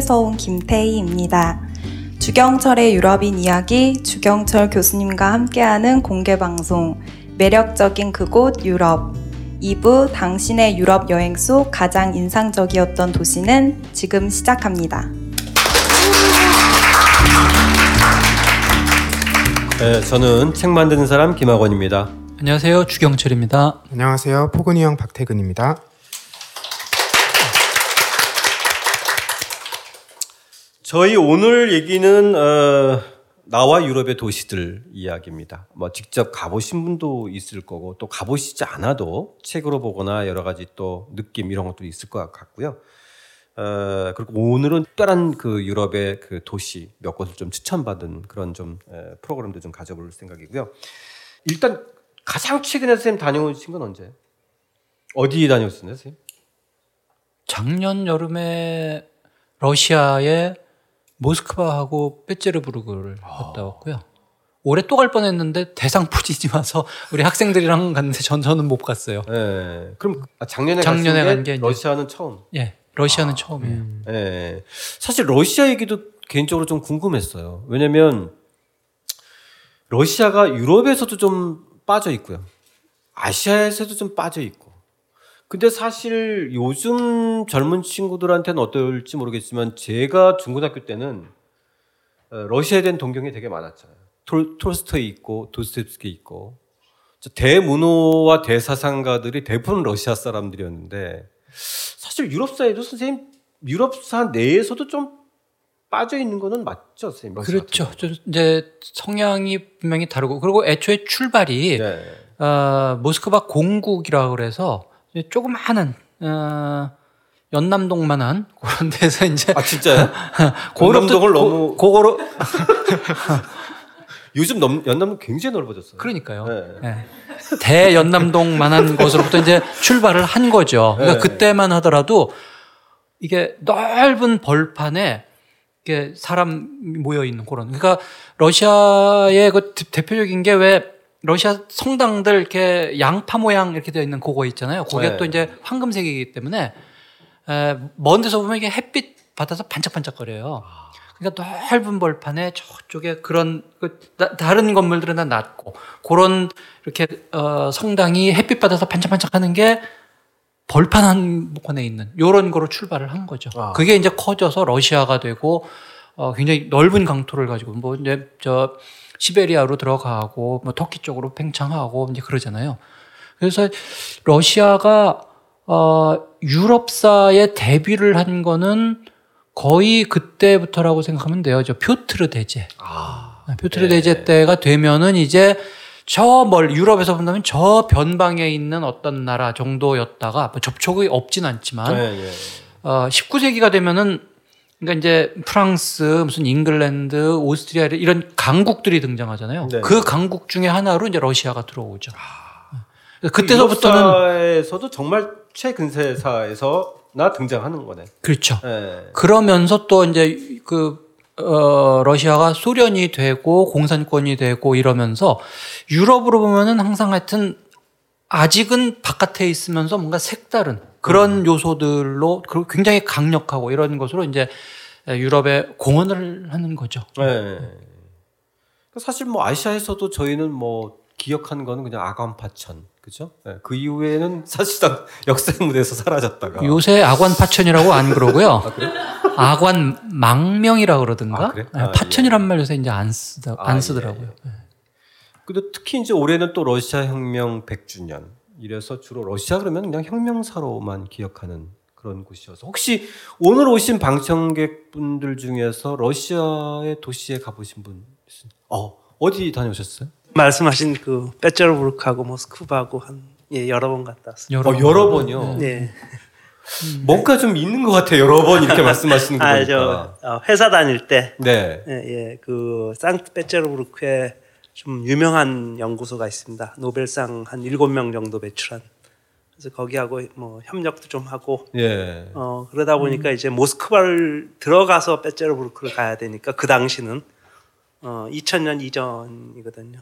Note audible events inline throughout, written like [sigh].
서울에서 온 김태희입니다. 주경철의 유럽인 이야기 주경철 교수님과 함께하는 공개 방송 매력적인 그곳 유럽 2부 당신의 유럽 여행 속 가장 인상적이었던 도시는 지금 시작합니다. 네, 저는 책 만드는 사람 김학원입니다. 안녕하세요. 주경철입니다. 안녕하세요. 포근이 형 박태근입니다. 저희 오늘 얘기는 어, 나와 유럽의 도시들 이야기입니다. 뭐 직접 가보신 분도 있을 거고 또 가보시지 않아도 책으로 보거나 여러 가지 또 느낌 이런 것도 있을 것 같고요. 어, 그리고 오늘은 특별한 그 유럽의 그 도시 몇 곳을 좀 추천받은 그런 좀 에, 프로그램도 좀 가져볼 생각이고요. 일단 가장 최근에 선생님 다녀오신 건 언제? 어디 다녀오셨나요, 선생님? 작년 여름에 러시아의 모스크바하고 페제르부르크를 갔다 왔고요. 올해 또 갈 뻔했는데 대상포진이 와서 우리 학생들이랑 갔는데 전 저는 못 갔어요. 네. 그럼 아, 작년에 작년에 간게 러시아는 처음. 예, 러시아는 처음이에요. 예. 사실 러시아 얘기도 개인적으로 좀 궁금했어요. 왜냐면 러시아가 유럽에서도 좀 빠져 있고요. 아시아에서도 좀 빠져 있고. 근데 사실 요즘 젊은 친구들한테는 어떨지 모르겠지만 제가 중고등학교 때는 어, 러시아에 대한 동경이 되게 많았잖아요. 톨, 톨스토이 있고 도스토옙스키 있고 저 대문호와 대사상가들이 대부분 러시아 사람들이었는데 사실 유럽사에도 선생님 유럽사 내에서도 좀 빠져 있는 거는 맞죠, 선생님? 그렇죠. 이제 성향이 분명히 다르고 그리고 애초에 출발이. 네. 어, 모스크바 공국이라 그래서 조그마한 어, 연남동만한 그런 [laughs] 데서 이제 아 진짜요? [laughs] 고- 너무 고거로 [laughs] 요즘 넘, 연남동 굉장히 넓어졌어요. 그러니까요. 네. 예. 대연남동만한 곳으로부터 이제 출발을 한 거죠. 그러니까 네. 그때만 하더라도 이게 넓은 벌판에 이게 사람 모여 있는 그런. 그러니까 러시아의 그 대- 대표적인 게 왜 러시아 성당들 이렇게 양파 모양 이렇게 되어 있는 그거 있잖아요. 그게 네. 또 이제 황금색이기 때문에 에, 먼 데서 보면 이게 햇빛 받아서 반짝반짝거려요. 그러니까 넓은 벌판에 저쪽에 그런 그 나- 다른 건물들은 다 낮고 그런 이렇게 어, 성당이 햇빛 받아서 반짝반짝하는 게 벌판 한복판에 있는 요런 거로 출발을 한 거죠. 아. 그게 이제 커져서 러시아가 되고 어, 굉장히 넓은 강토를 가지고 뭐 이제 저 시베리아로 들어가고 뭐 터키 쪽으로 팽창하고 이제 그러잖아요. 그래서 러시아가 어, 유럽사에 데뷔를 한 거는 거의 그때부터라고 생각하면 돼요. 저 표트르 대제. 아, 표트르 네. 대제 때가 되면은 이제 저 멀 유럽에서 본다면 저 변방에 있는 어떤 나라 정도였다가 뭐 접촉이 없진 않지만 네, 네. 어, 19세기가 되면은 그러니까 이제 프랑스, 무슨 잉글랜드, 오스트리아 이런 강국들이 등장하잖아요. 네. 그 강국 중에 하나로 이제 러시아가 들어오죠. 그때서부터는 유럽사에서도 정말 최근세사에서나 등장하는 거네. 그렇죠. 네. 그러면서 또 이제 그 어, 러시아가 소련이 되고 공산권이 되고 이러면서 유럽으로 보면은 항상 하여튼 아직은 바깥에 있으면서 뭔가 색다른 그런 요소들로 그리고 굉장히 강력하고 이런 것으로 이제 유럽에 공헌을 하는 거죠. 네. 사실 뭐 아시아에서도 저희는 뭐 기억하는 거는 그냥 아관파천, 그죠? 네. 그 이후에는 [laughs] 사실상 역사의 무대에서 사라졌다가. 요새 악관 파천이라고 안 그러고요. 악관 망명이라 그러든가. 아, 그래? 네, 아, 파천이란 말 요새 이제 안 쓰다 아, 안 예, 쓰더라고요. 근데 특히 이제 올해는 또 러시아 혁명 100주년. 이래서 주로 러시아 그러면 그냥 혁명사로만 기억하는 그런 곳이어서 혹시 오늘 오신 방청객분들 중에서 러시아의 도시에 가보신 분 있으세요? 어 어디 다녀오셨어요? 말씀하신 그 페테르부르크하고 모스크바하고 한 예, 여러 번 갔다 왔습니다. 어, 여러 번요. 네. 뭔가 좀 있는 것 같아요. 여러 번 이렇게 말씀하시는 거 아, 보니까. 저 어, 회사 다닐 때 네. 예, 예, 그 상트페테르부르크에 좀 유명한 연구소가 있습니다. 노벨상 한 일곱 명 정도 배출한. 그래서 거기하고 뭐 협력도 좀 하고 예. 어 그러다 보니까 이제 모스크바를 들어가서 페테르부르크를 가야 되니까 그 당시는 어 2000년 이전이거든요.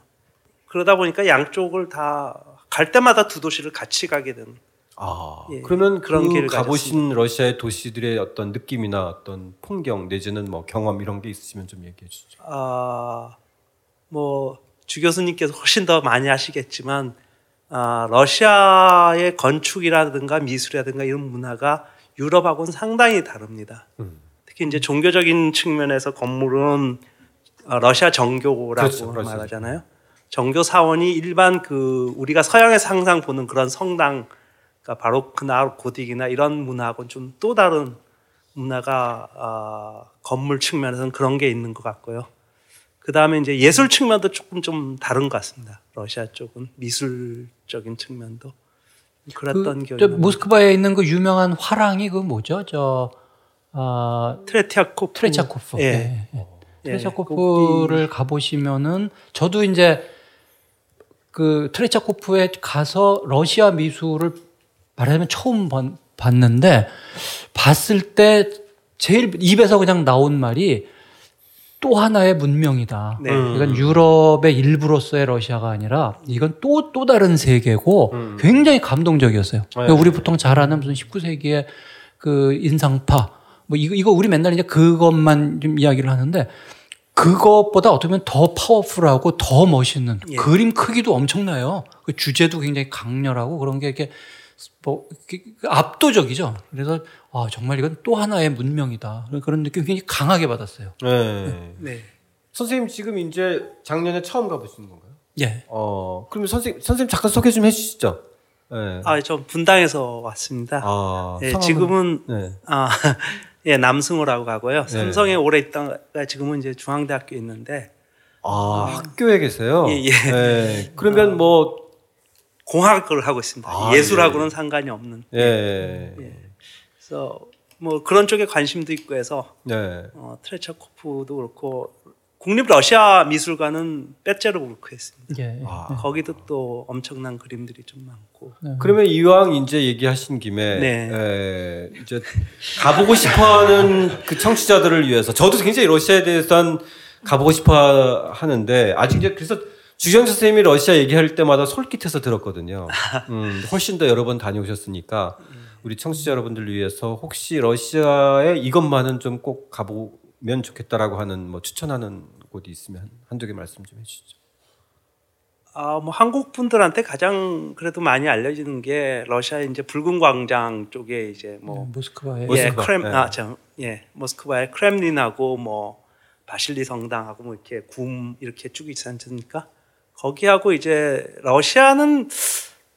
그러다 보니까 양쪽을 다 갈 때마다 두 도시를 같이 가게 되는 아, 예, 그러면 그런 그 가보신 러시아의 도시들의 어떤 느낌이나 어떤 풍경 내지는 뭐 경험 이런 게 있으시면 좀 얘기해 주시죠. 아, 뭐, 주 교수님께서 훨씬 더 많이 하시겠지만, 아, 러시아의 건축이라든가 미술이라든가 이런 문화가 유럽하고는 상당히 다릅니다. 음. 특히 이제 종교적인 측면에서 건물은 어, 러시아 정교라고 그렇죠, 그렇죠. 말하잖아요. 정교 사원이 일반 그 우리가 서양에서 항상 보는 그런 성당, 그러니까 바로크나 고딕이나 이런 문화하고는 좀 또 다른 문화가 아, 건물 측면에서는 그런 게 있는 것 같고요. 그 다음에 이제 예술 측면도 조금 좀 다른 것 같습니다. 러시아 쪽은 미술적인 측면도 그랬던 그, 기억이. 모스크바에 있는 그 유명한 화랑이 그 뭐죠? 저 아, 트레티아코프 트레차코프. 예. 예, 예. 예, 트레차코프를 가보시면은 저도 이제 그 트레차코프에 가서 러시아 미술을 말하자면 처음 번- 봤는데 봤을 때 제일 입에서 그냥 나온 말이 또 하나의 문명이다. 네. 음. 이건 유럽의 일부로서의 러시아가 아니라 이건 또 또 다른 세계고 음. 굉장히 감동적이었어요. 그러니까 네. 우리 보통 잘 아는 무슨 19세기의 그 인상파 뭐 이거 이거 우리 맨날 이제 그것만 좀 이야기를 하는데 그것보다 어떻게 보면 더 파워풀하고 더 멋있는 예. 그림 크기도 엄청나요. 그 주제도 굉장히 강렬하고 그런 게 이렇게 뭐 이렇게 압도적이죠. 그래서 아 정말 이건 또 하나의 문명이다. 그런 느낌 굉장히 강하게 받았어요. 네. 네. 선생님 지금 이제 작년에 처음 가보시는 건가요? 예. 어, 그러면 선생님 선생님 잠깐 소개 좀 해주시죠. 네. 아, 저 분당에서 왔습니다. 아, 예, 지금은 네. 아, [laughs] 예, 남승우라고 하고요. 네. 삼성에 오래 있다가 지금은 이제 중앙대학교에 있는데 아, 학교에 계세요? 예, 예. 네. 그러면 뭐, 공학을 하고 있습니다. 아, 예술하고는 예. 상관이 없는. 예. 예. 그래서 뭐 그런 쪽에 관심도 있고 해서 네. 어, 트레차코프도 그렇고 국립 러시아 미술관은 빼째르부르크에 있습니다. 예. 아. 거기도 또 엄청난 그림들이 좀 많고. 그러면 이왕 이제 얘기하신 김에 네. 에, 이제 가보고 싶어하는 그 청취자들을 위해서 저도 굉장히 러시아에 대해서는 가보고 싶어 하는데 아직 이제 그래서 주경 선생님이 러시아 얘기할 때마다 솔깃해서 들었거든요. 음, 훨씬 더 여러 번 다녀오셨으니까 우리 청취자 여러분들 위해서 혹시 러시아에 이것만은 좀 꼭 가보면 좋겠다라고 하는 뭐 추천하는 곳이 있으면 한두 개 말씀 좀 해주시죠. 아, 뭐 한국 분들한테 가장 그래도 많이 알려지는 게 러시아 이제 붉은 광장 쪽에 이제 뭐 네, 모스크바에 뭐- 예, 모스크바, 크렘 예. 아, 참, 예, 모스크바의 크렘린하고 뭐 바실리 성당하고 뭐 이렇게 굼 이렇게 쭉 있지 않습니까? 거기하고 이제 러시아는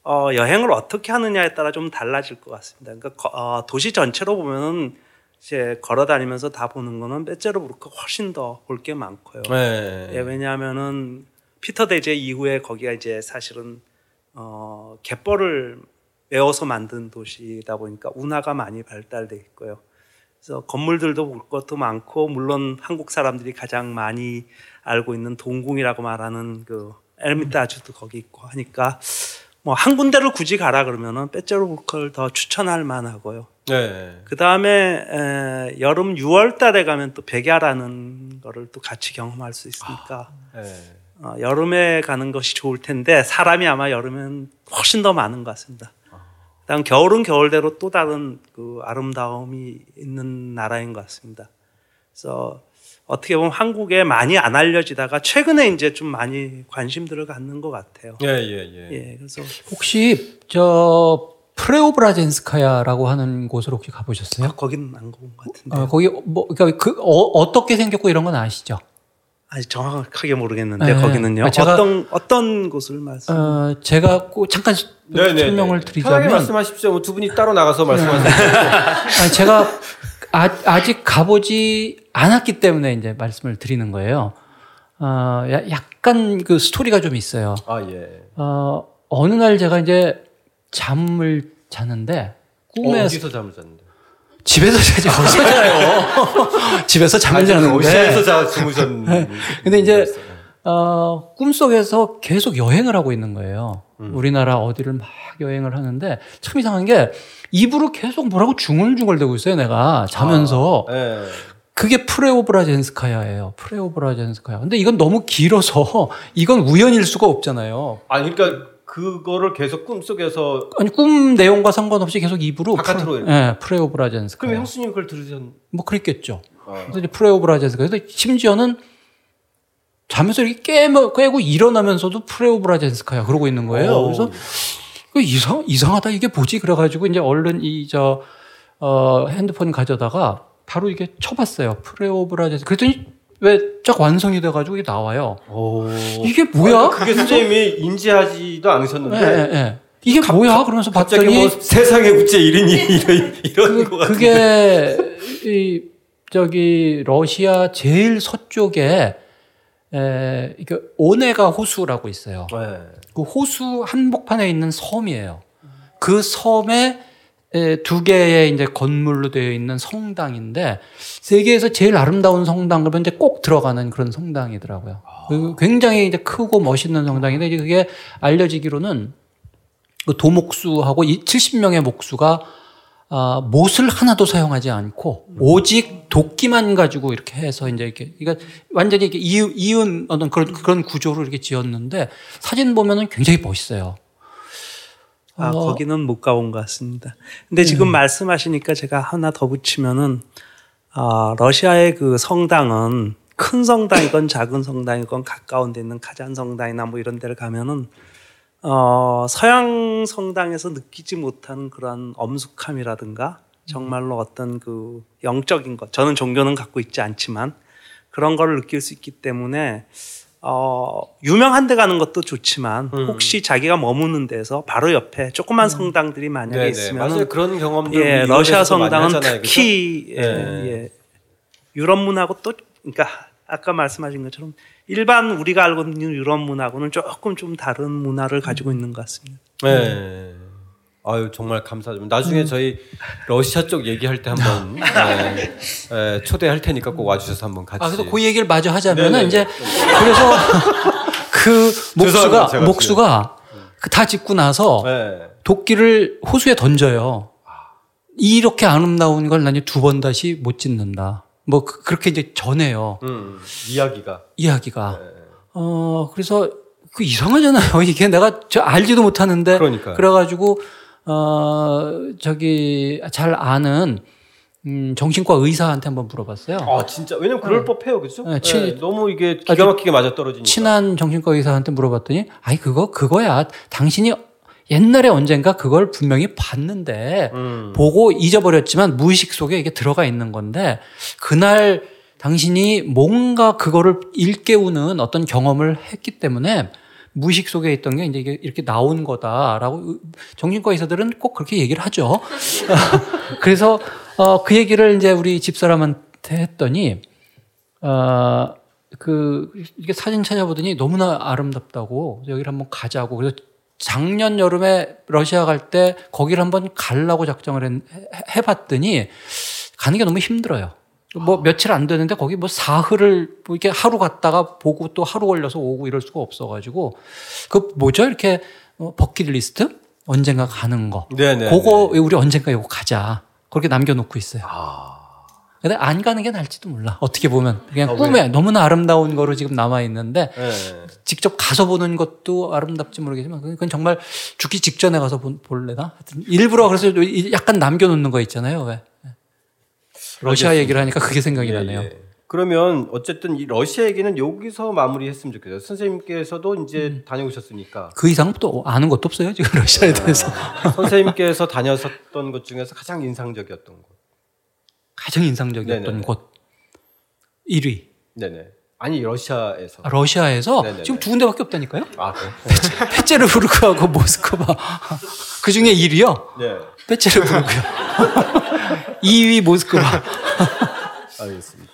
어, 여행을 어떻게 하느냐에 따라 좀 달라질 것 같습니다. 그러니까 거- 어, 도시 전체로 보면은 이제 걸어 다니면서 다 보는 거는 빼째로부르크 훨씬 더 볼 게 많고요. 네. 예, 왜냐하면은 피터 대제 이후에 거기가 이제 사실은 어, 갯벌을 메워서 만든 도시다 보니까 운하가 많이 발달돼 있고요. 그래서 건물들도 볼 것도 많고 물론 한국 사람들이 가장 많이 알고 있는 동궁이라고 말하는 그 에르미타주도 거기 있고 하니까 뭐 한 군데를 굳이 가라 그러면은 빼째로부르크를 더 추천할 만하고요. 네. 그 다음에 여름 6월 달에 가면 또 백야라는 거를 또 같이 경험할 수 있으니까 네. 어, 여름에 가는 것이 좋을 텐데 사람이 아마 여름엔 훨씬 더 많은 것 같습니다. 그다음 겨울은 겨울대로 또 다른 그 아름다움이 있는 나라인 것 같습니다. 그래서 어떻게 보면 한국에 많이 안 알려지다가 최근에 이제 좀 많이 관심들을 갖는 것 같아요. 예, 예, 예. 예, 그래서 혹시 저 프레오브라젠스카야라고 하는 곳을 혹시 가보셨어요? 거기는 안 가본 것 같은데 어, 거기 뭐 그러니까 그 어, 떻게 생겼고 이런 건 아시죠? 아직 정확하게 모르겠는데 네. 거기는요. 아, 제가- 어떤 어떤 곳을 말씀? 어, 제가 꼭 잠깐 네, 네, 설명을 네. 편하게 드리자면 말씀하십시오. 뭐 두 분이 따로 나가서 말씀하세요. 아니, 제가 아, 직 가보지 않았기 때문에 이제 말씀을 드리는 거예요. 어, 야- 약간 그 스토리가 좀 있어요. 아 예. 어, 어느 날 제가 이제 잠을 자는데 꿈에 어, 어디서 잠을 잤는데? 집에서 [laughs] 자지 자요? 집에서 잠을 자는데 어디서 자 주무셨는데? 근데 이제 어, 꿈속에서 계속 여행을 하고 있는 거예요. 음. 우리나라 어디를 막 여행을 하는데 참 이상한 게 입으로 계속 뭐라고 중얼중얼대고 있어요, 내가 자면서. 예. 그게 프레오브라젠스카야예요. 프레오브라젠스카야. 근데 이건 너무 길어서 [laughs] 이건 우연일 수가 없잖아요. 아니 그러니까 그거를 계속 꿈속에서 아니 꿈 내용과 상관없이 계속 입으로 바깥으로 프레, 예, 프레오브라젠스카. 그러면 형수님 그걸 들으셨 뭐 그랬겠죠. 어. 그래서 프레오브라젠스카. 그래서 심지어는 자면서 이렇게 깨며, 깨고 일어나면서도 프레오브라젠스카야 그러고 있는 거예요. 오. 그래서 그 이상 이상하다 이게 뭐지? 그래가지고 이제 얼른 이 저 어, 핸드폰 가져다가 바로 이게 쳐봤어요. 프레오브라젠스. 그랬더니 왜 쫙 완성이 돼가지고 이게 나와요. 오. 이게 뭐야? 그게 선생님이 인지하지도 예, 않으셨는데 예, 예. 이게 뭐야? 그러면서 갑자기 봤더니 뭐 세상의 우째 일이 [laughs] 이런 이런 거 그, 같은. 그게 이 저기 러시아 제일 서쪽에 에 이게 오네가 호수라고 있어요. 네. 그 호수 한복판에 있는 섬이에요. 그 섬에 에, 두 개의 이제 건물로 되어 있는 성당인데 세계에서 제일 아름다운 성당 그러면 이제 꼭 들어가는 그런 성당이더라고요. 그 굉장히 이제 크고 멋있는 성당인데 이제 그게 알려지기로는 그 도목수하고 이 70명의 목수가 아, 못을 하나도 사용하지 않고 오직 도끼만 가지고 이렇게 해서 이제 이렇게 그러니까 완전히 이렇게 이은, 이은 어떤 그런 그런 구조로 이렇게 지었는데 사진 보면은 굉장히 멋있어요. 아, 어. 거기는 못 가본 것 같습니다. 근데 지금 말씀하시니까 제가 하나 더 붙이면은, 아, 러시아의 그 성당은 큰 성당이건 작은 성당이건 가까운 데 있는 가잔 성당이나 뭐 이런 데를 가면은, 어, 서양 성당에서 느끼지 못하는 그런 엄숙함이라든가 정말로 어떤 그 영적인 것, 저는 종교는 갖고 있지 않지만 그런 걸 느낄 수 있기 때문에 어, 유명한 데 가는 것도 좋지만 음. 혹시 자기가 머무는 데서 바로 옆에 조그만 성당들이 만약에. 있으면. 그런 경험들 예, 러시아 성당은? 특히 예, 네. 예, 유럽 문하고 또 그러니까 아까 말씀하신 것처럼 일반 우리가 알고 있는 유럽 문하고는 조금 좀 다른 문화를 가지고 있는 것 같습니다. 네. 아유 정말 감사드립니다. 나중에 저희 러시아 쪽 얘기할 때 한번 [laughs] 네, 네, 초대할 테니까 꼭 와주셔서 한번 같이. 아, 그래서 그 얘기를 마저 하자면은 네네. 이제 그래서 [laughs] 그 목수가 목수가 그 다 짓고 나서 네. 도끼를 호수에 던져요. 이렇게 아름다운 걸 나는 두 번 다시 못 짓는다. 뭐 그- 그렇게 이제 전해요. 음, 이야기가. 이야기가. 네. 어 그래서 그 이상하잖아요. [laughs] 이게 내가 저 알지도 못하는데 그러니까요. 그래가지고 어 저기 잘 아는 음, 정신과 의사한테 한번 물어봤어요. 아 진짜 왜냐면 그럴 법해요, 그렇죠? 네, 치- 너무 이게 기가 막히게 맞아 떨어지니까. 친한 정신과 의사한테 물어봤더니 아이 그거 그거야 당신이 옛날에 언젠가 그걸 분명히 봤는데 음. 보고 잊어버렸지만 무의식 속에 이게 들어가 있는 건데 그날 당신이 뭔가 그거를 일깨우는 어떤 경험을 했기 때문에 무의식 속에 있던 게 이제 이게 이렇게 나온 거다라고 정신과 의사들은 꼭 그렇게 얘기를 하죠. [laughs] 그래서 어, 그 얘기를 이제 우리 집사람한테 했더니 어, 그 이게 사진 찾아보더니 너무나 아름답다고 여기를 한번 가자고 그래서 작년 여름에 러시아 갈 때 거기를 한번 가려고 작정을 했, 해- 해봤더니 가는 게 너무 힘들어요. 뭐 며칠 안 되는데 거기 뭐 사흘을 뭐 이렇게 하루 갔다가 보고 또 하루 걸려서 오고 이럴 수가 없어가지고 그 뭐죠 이렇게 어, 버킷리스트 언젠가 가는 거 네네. 그거 우리 언젠가 이거 가자 그렇게 남겨놓고 있어요. 아. 근데 안 가는 게 나을지도 몰라. 어떻게 보면 그냥 아, 꿈에 너무나 아름다운 거로 지금 남아 있는데 네. 직접 가서 보는 것도 아름답지 모르겠지만 그건 정말 죽기 직전에 가서 본- 볼래나? 하여튼 일부러 그래서 이- 약간 남겨놓는 거 있잖아요. 왜? 러시아 얘기를 하니까 그게 생각이 예, 나네요. 예. 그러면 어쨌든 이 러시아 얘기는 여기서 마무리했으면 좋겠어요. 선생님께서도 이제 음. 다녀오셨으니까 그 이상 또 아는 것도 없어요. 지금 러시아에 대해서. 선생님께서 다녔었던 것 중에서 가장 인상적이었던 곳. 가장 인상적이었던 네네네. 곳 1위. 네네. 아니 러시아에서. 아, 러시아에서 네네네. 지금 두 군데밖에 없다니까요. 아 그래? 페체르부르크하고 모스크바. [laughs] 그 중에 1위요. 네. 페체르부르크요. 2위 [laughs] 모스크바. [laughs] 알겠습니다.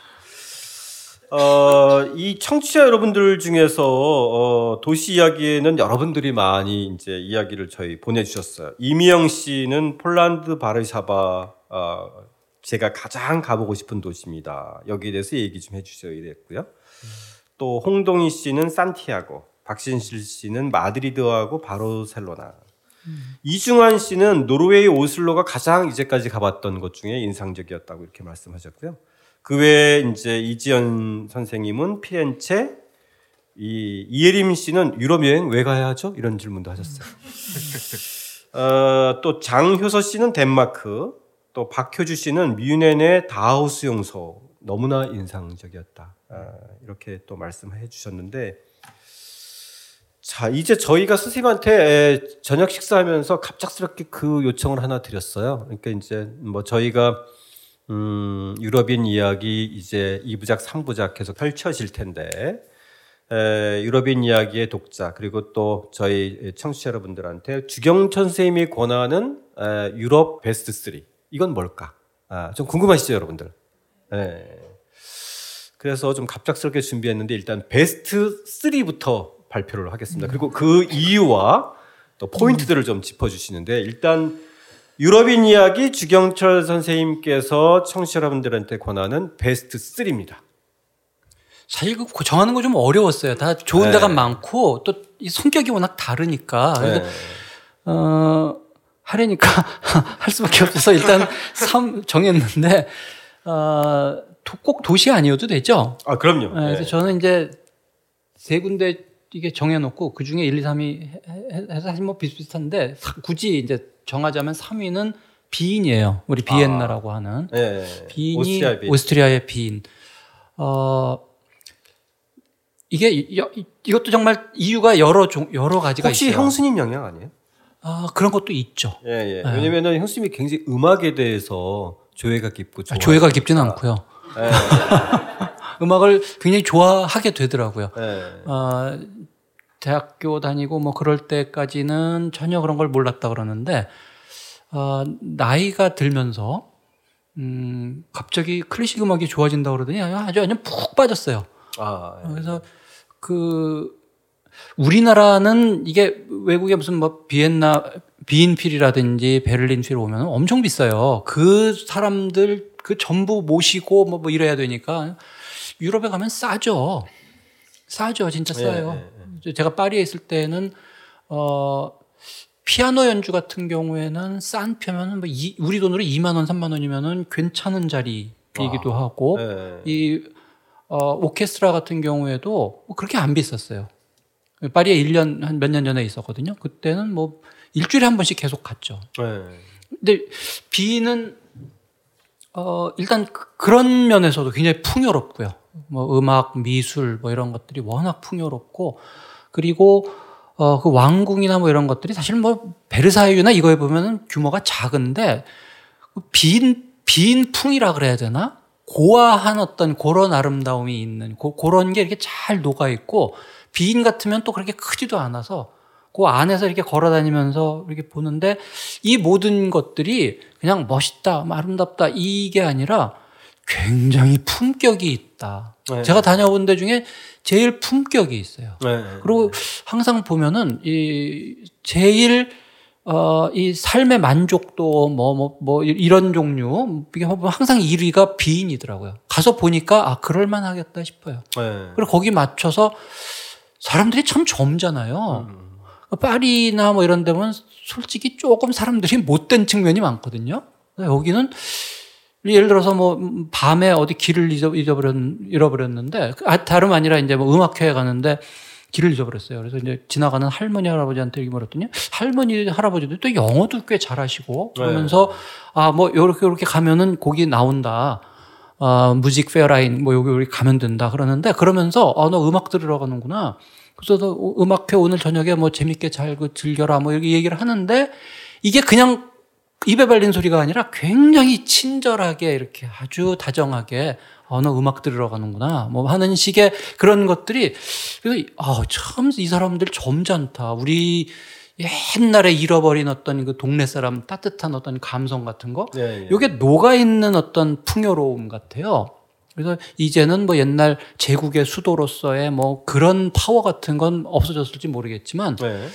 어, 이 청취자 여러분들 중에서 어, 도시 이야기에는 여러분들이 많이 이제 이야기를 저희 보내주셨어요. 이미영 씨는 폴란드 바르샤바 어, 제가 가장 가보고 싶은 도시입니다. 여기에 대해서 얘기 좀 해주셔야 되겠고요. 또 홍동희 씨는 산티아고, 박신실 씨는 마드리드하고 바르셀로나. 이중환 씨는 노르웨이 오슬로가 가장 이제까지 가봤던 것 중에 인상적이었다고 이렇게 말씀하셨고요. 그 외에 이제 이지연 선생님은 피렌체, 이 이예림 씨는 유럽 여행 왜 가야 하죠? 이런 질문도 하셨어요. [laughs] 어, 또 장효서 씨는 덴마크, 또 박효주 씨는 뮌헨의 다하우스 용서 너무나 인상적이었다. 아, 이렇게 또 말씀해 주셨는데 자 이제 저희가 선생님한테 저녁 식사하면서 갑작스럽게 그 요청을 하나 드렸어요. 그러니까 이제 뭐 저희가 음, 유럽인 이야기 이제 2부작, 3부작 계속 펼쳐질 텐데 에, 유럽인 이야기의 독자 그리고 또 저희 청취자 여러분들한테 주경천 선생님이 권하는 에, 유럽 베스트 3 이건 뭘까? 아, 좀 궁금하시죠, 여러분들? 예. 그래서 좀 갑작스럽게 준비했는데 일단 베스트 3부터 발표를 하겠습니다. 그리고 그 이유와 또 포인트들을 좀 짚어주시는데 일단 유럽인 이야기 주경철 선생님께서 청취자 여러분들한테 권하는 베스트 3입니다. 사실 그 정하는 거 좀 어려웠어요. 다 좋은 데가 네. 많고 또 이 성격이 워낙 다르니까. 네. 어, 하려니까 [laughs] 할 수밖에 없어서 일단 [laughs] 3 정했는데 어, 도- 꼭 도시 아니어도 되죠. 아 그럼요. 네, 그래서 네. 저는 이제 세 군데 이게 정해놓고 그 중에 1, 2, 3위 해서 사실 뭐 비슷비슷한데 사- 굳이 이제 정하자면 3위는 비인이에요. 우리 비엔나라고 하는 네. 비인이 오스트리아 비. 오스트리아의 비인. 어 이게 이, 이- 이것도 정말 이유가 여러 종 여러 가지가 혹시 있어요. 형수님 영향 아니에요? 아 그런 것도 있죠. 예, 예. 네. 왜냐면은 형수님이 굉장히 음악에 대해서 조예가 깊고 아. 조예가 깊지는 않고요. 예, [laughs] 음악을 굉장히 좋아하게 되더라고요. 예. 어, 대학교 다니고 뭐 그럴 때까지는 전혀 그런 걸 몰랐다 그러는데 어, 나이가 들면서 음, 갑자기 클래식 음악이 좋아진다 그러더니 아주 아주 푹 빠졌어요. 아, 예. 그래서 그 우리나라는 이게 외국에 무슨 뭐 비엔나 비인필이라든지 베를린 필 오면 엄청 비싸요. 그 사람들 그 전부 모시고 뭐, 뭐 이래야 되니까 유럽에 가면 싸죠. 싸죠. 진짜 싸요. 제가 파리에 있을 때는 어 피아노 연주 같은 경우에는 싼 편은 뭐 이, 우리 돈으로 2만 원, 3만 원이면은 괜찮은 자리이기도 하고 예. 이 어, 오케스트라 같은 경우에도 뭐 그렇게 안 비쌌어요. 파리에 1년 한 몇 년 전에 있었거든요. 그때는 뭐 일주일에 한 번씩 계속 갔죠. 예. 근데 비는 어 일단 그- 그런 면에서도 굉장히 풍요롭고요. 뭐 음악, 미술 뭐 이런 것들이 워낙 풍요롭고 그리고 어 그 왕궁이나 뭐 이런 것들이 사실 뭐 베르사유나 이거에 보면은 규모가 작은데 그빈 빈풍이라 그래야 되나? 고아한 어떤 그런 아름다움이 있는 고, 그런 게 이렇게 잘 녹아 있고 비인 같으면 또 그렇게 크지도 않아서 그 안에서 이렇게 걸어 다니면서 이렇게 보는데 이 모든 것들이 그냥 멋있다, 뭐 아름답다 이게 아니라 굉장히 품격이 있다. 네. 제가 다녀본 데 중에 제일 품격이 있어요. 예. 그리고 항상 보면은 이 제일 어, 이 삶의 만족도 뭐, 뭐, 뭐, 이런 종류, 이게 보면 항상 1위가 비인이더라고요. 가서 보니까, 아, 그럴만 하겠다 싶어요. 예. 그리고 거기 맞춰서 사람들이 참 젊잖아요. 파리나 뭐 이런 데면 솔직히 조금 사람들이 못된 측면이 많거든요. 여기는 예를 들어서 뭐 밤에 어디 길을 잊어- 잊어버렸, 잃어버렸는데 아, 다름 아니라 이제 뭐 음악회에 가는데 길을 잊어버렸어요. 그래서 이제 지나가는 할머니 할아버지한테 얘기 물었더니 할머니 할아버지도 또 영어도 꽤 잘하시고 그러면서 아뭐 요렇게 요렇게 가면은 거기 나온다. 아, 무직 페어라인 뭐 여기 여기 가면 된다 그러는데 그러면서 아너 음악 들으러 가는구나. 그래서 너 음악회 오늘 저녁에 뭐 재밌게 잘 그 즐겨라 뭐 이렇게 얘기를 하는데 이게 그냥 입에 발린 소리가 아니라 굉장히 친절하게 이렇게 아주 다정하게 어, 너 음악 들으러 가는구나. 뭐 하는 식의 그런 것들이 그래서 아, 참이 사람들 점잖다. 우리 옛날에 잃어버린 어떤 그 동네 사람 따뜻한 어떤 감성 같은 거. 예, 예. 요게 녹아 있는 어떤 풍요로움 같아요. 그래서 이제는 뭐 옛날 제국의 수도로서의 뭐 그런 파워 같은 건 없어졌을지 모르겠지만 예.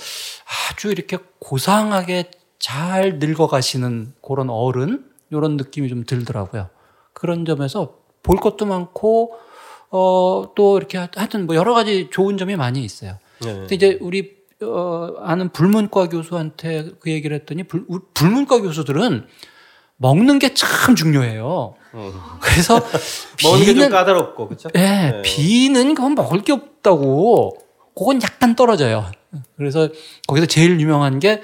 아주 이렇게 고상하게 잘 늙어가시는 그런 어른 이런 느낌이 좀 들더라고요. 그런 점에서 볼 것도 많고 어 또 이렇게 하여튼 뭐 여러 가지 좋은 점이 많이 있어요. 예. 근데 이제 우리 어 아는 불문과 교수한테 그 얘기를 했더니 불, 우- 불문과 교수들은 먹는 게 참 중요해요. 음. 그래서 [laughs] 먹는 비는 까다롭고 그렇죠? 예, 비는 그건 먹을 게 없- 있다고. 그건 약간 떨어져요. 그래서 거기서 제일 유명한 게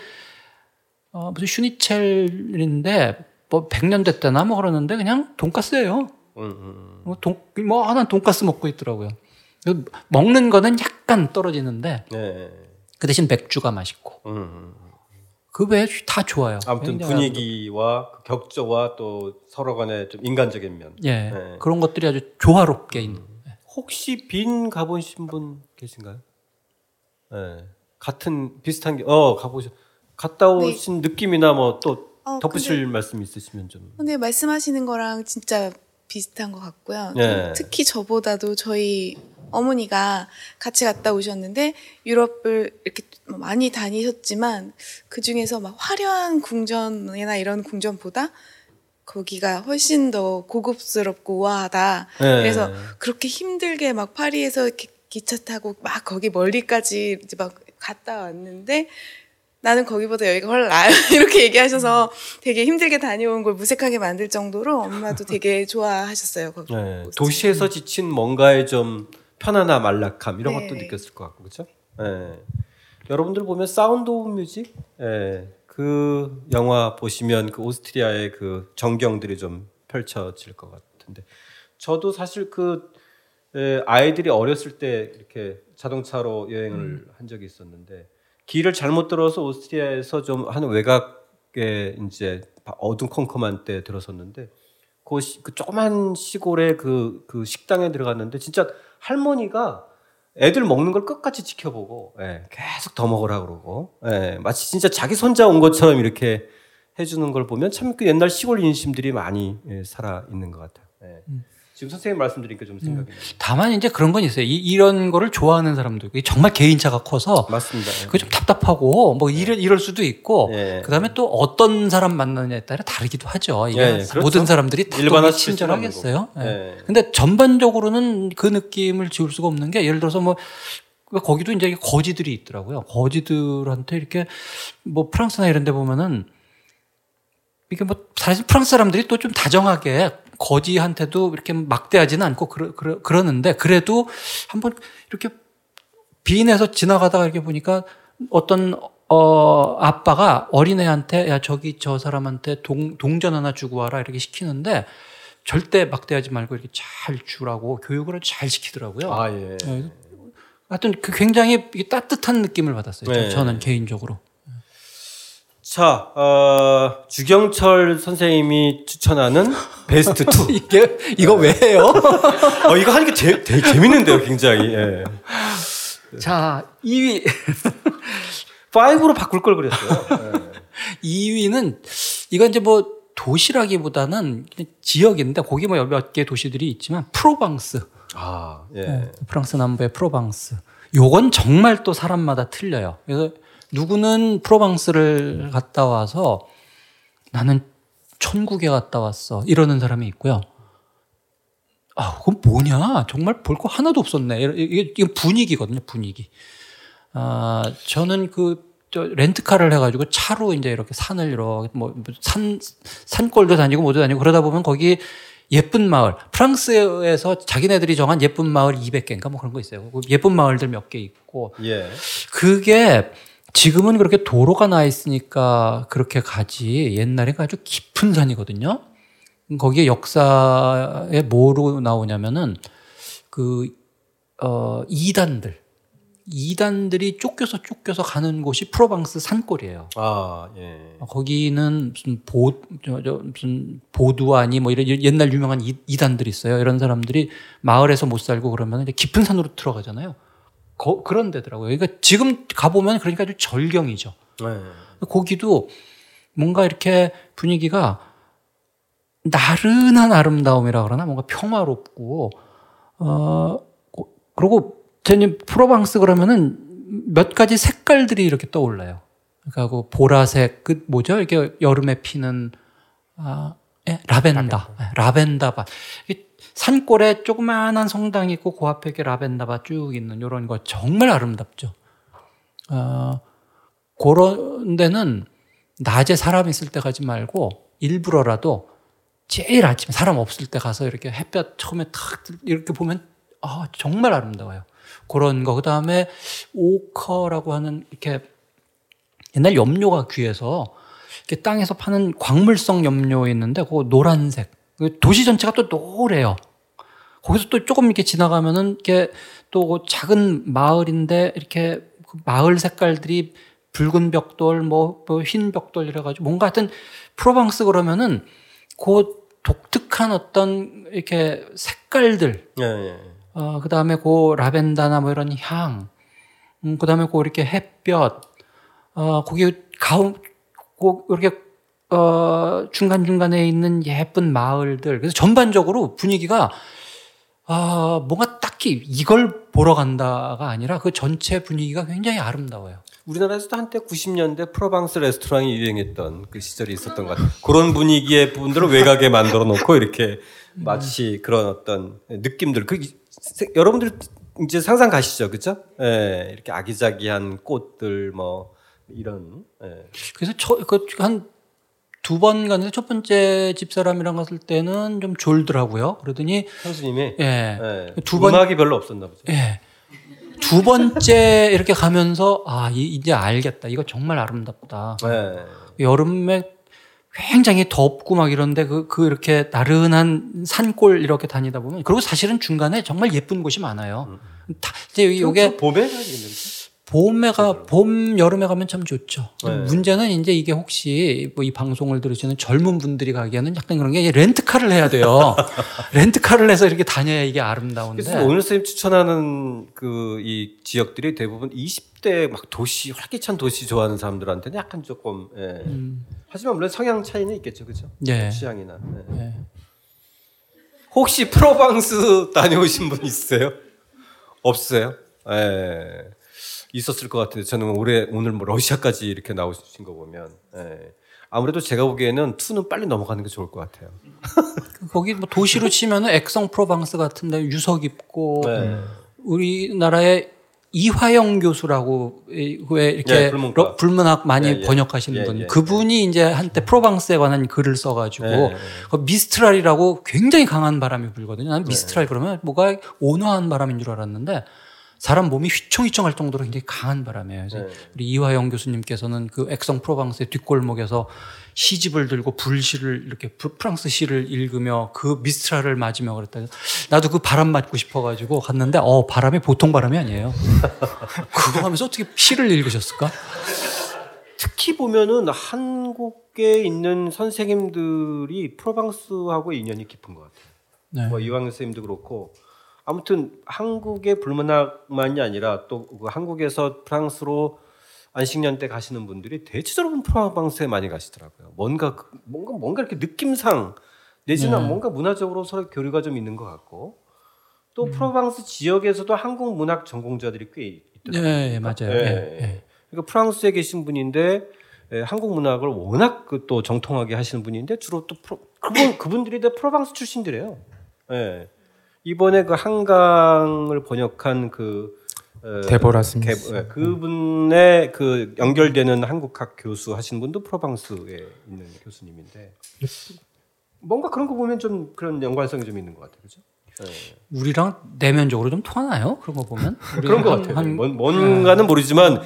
어, 무슨 슈니첼인데 뭐 100년 됐다나 뭐 그러는데 그냥 돈가스예요. 음, 음. 뭐, 돈, 뭐 하나 돈가스 먹고 있더라고요. 먹는 거는 약간 떨어지는데 네. 그 대신 맥주가 맛있고 음, 음. 그 외에 다 좋아요. 아무튼 분위기와 그 격조와 또 서로 간의 좀 인간적인 면. 예 네. 그런 것들이 아주 조화롭게 있는. 혹시 빈 가보신 분 계신가요? 네. 같은 비슷한 게 어 가보셨 갔다 오신 느낌이나 뭐또 어, 덧붙일 근데, 말씀 있으시면 좀. 근데 말씀하시는 거랑 진짜 비슷한 것 같고요. 네. 특히 저보다도 저희 어머니가 같이 갔다 오셨는데 유럽을 이렇게 뭐 많이 다니셨지만 그 중에서 막 화려한 궁전이나 이런 궁전보다 거기가 훨씬 더 고급스럽고 우아하다. 네. 그래서 그렇게 힘들게 막 파리에서 이렇게 기차 타고 막 거기 멀리까지 이제 막 갔다 왔는데 나는 거기보다 여기가 훨 나아요. [laughs] 이렇게 얘기하셔서 되게 힘들게 다녀온 걸 무색하게 만들 정도로 엄마도 되게 좋아하셨어요. 거기. 네. 도시에서 지친 뭔가의 좀 편안함, 안락함 이런 네. 것도 느꼈을 것 같고 그렇죠? 네. 여러분들 보면 사운드 오브 뮤직, 예, 그 영화 보시면 그 오스트리아의 그 전경들이 좀 펼쳐질 것 같은데 저도 사실 그 예, 아이들이 어렸을 때 이렇게 자동차로 여행을 한 적이 있었는데 길을 잘못 들어서 오스트리아에서 좀 한 외곽에 이제 어둠컴컴한 때 들어섰는데 그, 시, 그 조그만 시골의 그, 그 식당에 들어갔는데 진짜 할머니가 애들 먹는 걸 끝까지 지켜보고 예, 계속 더 먹으라 그러고 예, 마치 진짜 자기 손자 온 것처럼 이렇게 해주는 걸 보면 참 그 옛날 시골 인심들이 많이 예, 살아 있는 것 같아요. 예. 지금 선생님 말씀드리니까 좀 생각이 나요. 다만 이제 그런 건 있어요. 이, 런 거를 좋아하는 사람도 있고 정말 개인차가 커서 맞습니다. 예. 그게 좀 답답하고 뭐 이럴, 이럴 수도 있고 예. 그다음에 또 어떤 사람 만나느냐에 따라 다르기도 하죠. 이게 예, 예, 그렇죠. 모든 사람들이 다 일반화 친절하겠어요. 예. 근데 전반적으로는 그 느낌을 지울 수가 없는 게 예를 들어서 뭐 거기도 이제 거지들이 있더라고요. 거지들한테 이렇게 뭐 프랑스나 이런 데 보면은 이게 뭐 사실 프랑스 사람들이 또 좀 다정하게 거지한테도 이렇게 막대하지는 않고 그러, 그러, 그러는데 그래도 한번 이렇게 빈에서 지나가다가 이렇게 보니까 어떤 어 아빠가 어린애한테 야 저기 저 사람한테 동, 동전 하나 주고 와라 이렇게 시키는데 절대 막대하지 말고 이렇게 잘 주라고 교육을 잘 시키더라고요. 아 예. 네. 하여튼 그 굉장히 따뜻한 느낌을 받았어요. 저- 네. 저는 개인적으로. 자, 어, 주경철 선생님이 추천하는 베스트 2. [laughs] 이게 이거 왜 해요? [laughs] 어, 이거 하니까 재, 되게 재밌는데요, 굉장히. 예. 자, 2위 5로 바꿀 걸 그랬어요. 예. 2위는 이건 이제 뭐 도시라기보다는 지역인데 거기 뭐 몇 개 도시들이 있지만 프로방스. 아, 예. 네, 프랑스 남부의 프로방스. 요건 정말 또 사람마다 틀려요. 그래서 누구는 프로방스를 갔다 와서 나는 천국에 갔다 왔어. 이러는 사람이 있고요. 아, 그건 뭐냐? 정말 볼 거 하나도 없었네. 이게, 이게 분위기거든요, 분위기. 아, 저는 그, 저, 렌트카를 해가지고 차로 이제 이렇게 산을 이렇게 뭐, 산, 산골도 다니고 모두 다니고 그러다 보면 거기 예쁜 마을, 프랑스에서 자기네들이 정한 예쁜 마을 200개인가 뭐 그런 거 있어요. 그 예쁜 마을들 몇 개 있고 예. 그게 지금은 그렇게 도로가 나 있으니까 그렇게 가지 옛날에 아주 깊은 산이거든요. 거기에 역사에 뭐로 나오냐면은 그, 어, 이단들. 이단들이 쫓겨서 쫓겨서 가는 곳이 프로방스 산골이에요. 아, 예. 거기는 무슨 보, 저, 저, 무슨 보두아니 뭐 이런 옛날 유명한 이, 이단들이 있어요. 이런 사람들이 마을에서 못 살고 그러면 이제 깊은 산으로 들어가잖아요. 거, 그런 데더라고요. 그러니까 지금 가보면 그러니까 아주 절경이죠. 예. 거기도 뭔가 이렇게 분위기가 나른한 아름다움이라 그러나 뭔가 평화롭고 어 그리고 제님 프로방스 그러면은 몇 가지 색깔들이 이렇게 떠올라요. 그러니까 그 보라색 그 뭐죠? 이렇게 여름에 피는 아 예? 라벤더 예, 라벤더밭 이게 산골에 조그마한 성당이 있고 그 앞에 라벤더밭 쭉 있는 이런 거 정말 아름답죠. 어, 그런 데는 낮에 사람 있을 때 가지 말고 일부러라도 제일 아침에 사람 없을 때 가서 이렇게 햇볕 처음에 탁 이렇게 보면 아 정말 아름다워요. 그런 거. 그 다음에 오커라고 하는 이렇게 옛날 염료가 귀해서 이렇게 땅에서 파는 광물성 염료 있는데 그거 노란색. 그 도시 전체가 또 노래요. 거기서 또 조금 이렇게 지나가면은 이렇게 또그 작은 마을인데 이렇게 그 마을 색깔들이 붉은 벽돌, 뭐, 뭐흰 벽돌 이래가지고 뭔가 하여튼 프로방스 그러면은 그 독특한 어떤 이렇게 색깔들, 예, 예. 어, 그 다음에 그 라벤더나 뭐 이런 향, 음, 그 다음에 그 이렇게 햇볕, 어, 거기 가운, 그 이렇게, 어, 중간중간에 있는 예쁜 마을들. 그래서 전반적으로 분위기가, 아, 뭔가 딱히 이걸 보러 간다가 아니라 그 전체 분위기가 굉장히 아름다워요. 우리나라에서도 한때 90년대 프로방스 레스토랑이 유행했던 그 시절이 있었던 것 같아요. 그런 분위기의 부분들을 외곽에 만들어 놓고 이렇게 마치 그런 어떤 느낌들. 그 여러분들 이제 상상 가시죠, 그죠? 예, 이렇게 아기자기한 꽃들 뭐 이런. 예. 그래서 한 두 번 갔는데 첫 번째 집사람이랑 갔을 때는 좀 졸더라고요. 그러더니 형수님이 예. 예, 두 번- 음악이 별로 없었나 보죠. 예. 두 번째 이렇게 가면서 아 이- 이제 알겠다. 이거 정말 아름답다. 예. 여름에 굉장히 덥고 막 이런데 그, 그 이렇게 나른한 산골 이렇게 다니다 보면 그리고 사실은 중간에 정말 예쁜 곳이 많아요. 다 이제 이게 봄에 가겠는데. 봄에 가, 봄, 여름에 가면 참 좋죠. 네. 문제는 이제 이게 혹시 뭐 이 방송을 들으시는 젊은 분들이 가기에는 약간 그런 게 렌트카를 해야 돼요. [laughs] 렌트카를 해서 이렇게 다녀야 이게 아름다운데. 그래서 오늘 선생님 추천하는 그 이 지역들이 대부분 20대 막 도시 활기찬 도시 좋아하는 사람들한테는 약간 조금 예. 하지만 물론 성향 차이는 있겠죠, 그죠? 예. 취향이나. 예. 예. 혹시 프로방스 [laughs] 다녀오신 분 있으세요? 없어요? 예. 있었을 것 같아요. 저는 올해 오늘 뭐 러시아까지 이렇게 나오신 거 보면 예. 아무래도 제가 보기에는 투는 빨리 넘어가는 게 좋을 것 같아요. 거기 뭐 도시로 치면은 액성 프로방스 같은데 유서 깊고 네. 우리나라의 이화영 교수라고 이- 왜 이렇게 예. 러- 불문학 많이 예, 예. 번역하시는 예, 분 예, 그분이 이제 한때 프로방스에 관한 글을 써가지고 예. 그 미스트랄이라고 굉장히 강한 바람이 불거든요. 네. 나는 미스트랄 그러면 뭐가 온화한 바람인 줄 알았는데 사람 몸이 휘청휘청할 정도로 굉장히 강한 바람이에요. 그래서 네. 우리 이화영 교수님께서는 그 액성 프로방스의 뒷골목에서 시집을 들고 불시를 이렇게 프- 프랑스 시를 읽으며 그 미스트랄을 맞으며 그랬다. 나도 그 바람 맞고 싶어가지고 갔는데 어 바람이 보통 바람이 아니에요. [laughs] 그거 하면서 어떻게 시를 읽으셨을까? 특히 보면은 한국에 있는 선생님들이 프로방스하고 인연이 깊은 것 같아요. 네. 뭐 이왕 선생님도 그렇고 아무튼 한국의 불문학만이 아니라 또그 한국에서 프랑스로 안식년 때 가시는 분들이 대체적으로 프로방스에 많이 가시더라고요. 뭔가 그- 뭔가 뭔가 이렇게 느낌상 내지는 네. 뭔가 문화적으로 서로 교류가 좀 있는 것 같고 또 프로방스 지역에서도 한국 문학 전공자들이 꽤 있더라고요. 네, 맞아요. 예. 예, 예. 그러니까 프랑스에 계신 분인데 예, 한국 문학을 워낙 그 또 정통하게 하시는 분인데 주로 또 프로, 그분 그분들이 다 프로방스 출신들이에요. 예. 이번에 그 한강을 번역한 그 어, 데보라 스미스. 개- 예, 그분의 그 연결되는 한국학 교수 하신 분도 프로방스에 있는 교수님인데 뭔가 그런 거 보면 좀 그런 연관성이 좀 있는 것 같아요, 그죠? 예. 우리랑 내면적으로 좀 통하나요? 그런 거 보면 [laughs] 그런 것 한- 같아요. 한- 뭔, 뭔가는 모르지만.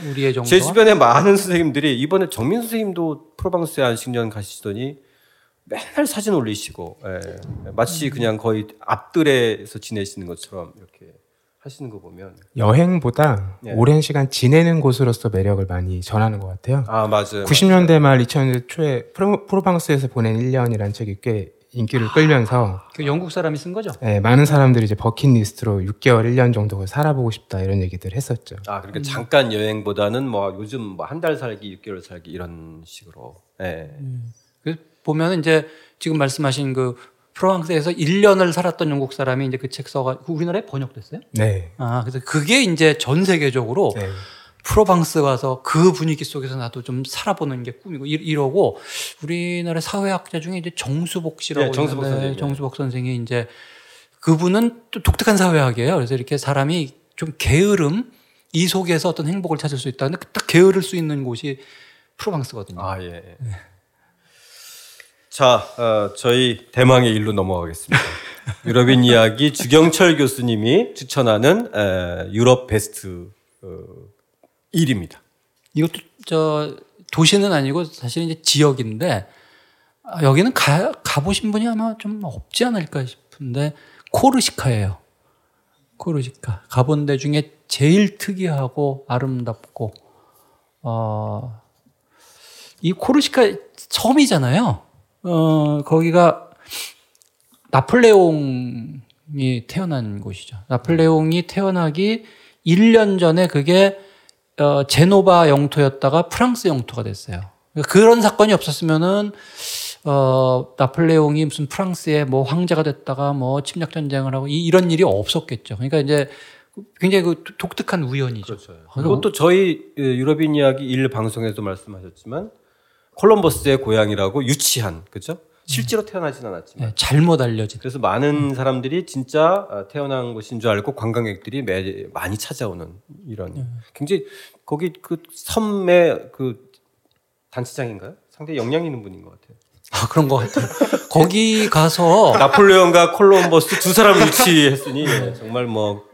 제 주변에 많은 선생님들이 이번에 정민 선생님도 프로방스에 안식년 가시더니 맨날 사진 올리시고 예, 마치 그냥 거의 앞들에서 지내시는 것처럼 이렇게 하시는 거 보면 여행보다 예. 오랜 시간 지내는 곳으로서 매력을 많이 전하는 것 같아요. 아 맞아요. 90년대 말 2000년대 초에 프로, 프로방스에서 보낸 1년이라는 책이 꽤 인기를 끌면서 그 영국 사람이 쓴 거죠? 예, 많은 사람들이 이제 버킷리스트로 6개월, 1년 정도 살아보고 싶다 이런 얘기들 했었죠. 아 그러니까 잠깐 여행보다는 뭐 요즘 뭐 한 달 살기, 6개월 살기 이런 식으로. 예. 그 보면 이제 지금 말씀하신 그 프랑스에서 1년을 살았던 영국 사람이 이제 그 책 써가 그 우리나라에 번역됐어요? 네. 아, 그래서 그게 이제 전 세계적으로 네. 프로방스 가서 그 분위기 속에서 나도 좀 살아보는 게 꿈이고 이- 이러고 우리나라 사회학자 중에 이제 정수복 씨라고 네, 정수복 선생님. 정수복 선생이 이제 그분은 또 독특한 사회학이에요. 그래서 이렇게 사람이 좀 게으름 이 속에서 어떤 행복을 찾을 수 있다. 근데 딱 게으를 수 있는 곳이 프로방스거든요. 아 예. 자, 어, 저희 대망의 일로 넘어가겠습니다. [laughs] 유럽인 이야기 주경철 교수님이 추천하는 에, 유럽 베스트 어, 1입니다. 이것도 저 도시는 아니고 사실 이제 지역인데 아, 여기는 가, 가보신 분이 아마 좀 없지 않을까 싶은데 코르시카예요. 코르시카 가본 데 중에 제일 특이하고 아름답고 어, 이 코르시카 섬이잖아요. 어, 거기가 나폴레옹이 태어난 곳이죠. 나폴레옹이 태어나기 1년 전에 그게 어, 제노바 영토였다가 프랑스 영토가 됐어요. 그런 사건이 없었으면은 어, 나폴레옹이 무슨 프랑스의 뭐 황제가 됐다가 뭐 침략 전쟁을 하고 이, 런 일이 없었겠죠. 그러니까 이제 굉장히 그 독특한 우연이죠. 그렇죠. 그것도 저희 예, 유럽인 이야기 1 방송에도 말씀하셨지만 콜럼버스의 고향이라고 유치한 그죠? 실제로 태어나진 않았지만 네, 잘못 알려진. 그래서 많은 사람들이 진짜 어, 태어난 곳인 줄 알고 관광객들이 매, 많이 찾아오는 이런 굉장히 거기 그 섬의 그 단체장인가요? 상당히 영향 있는 분인 것 같아요. 아, 그런 것 같아요. [laughs] 거기 가서 나폴레옹과 콜럼버스 두 사람을 유치했으니 정말 뭐그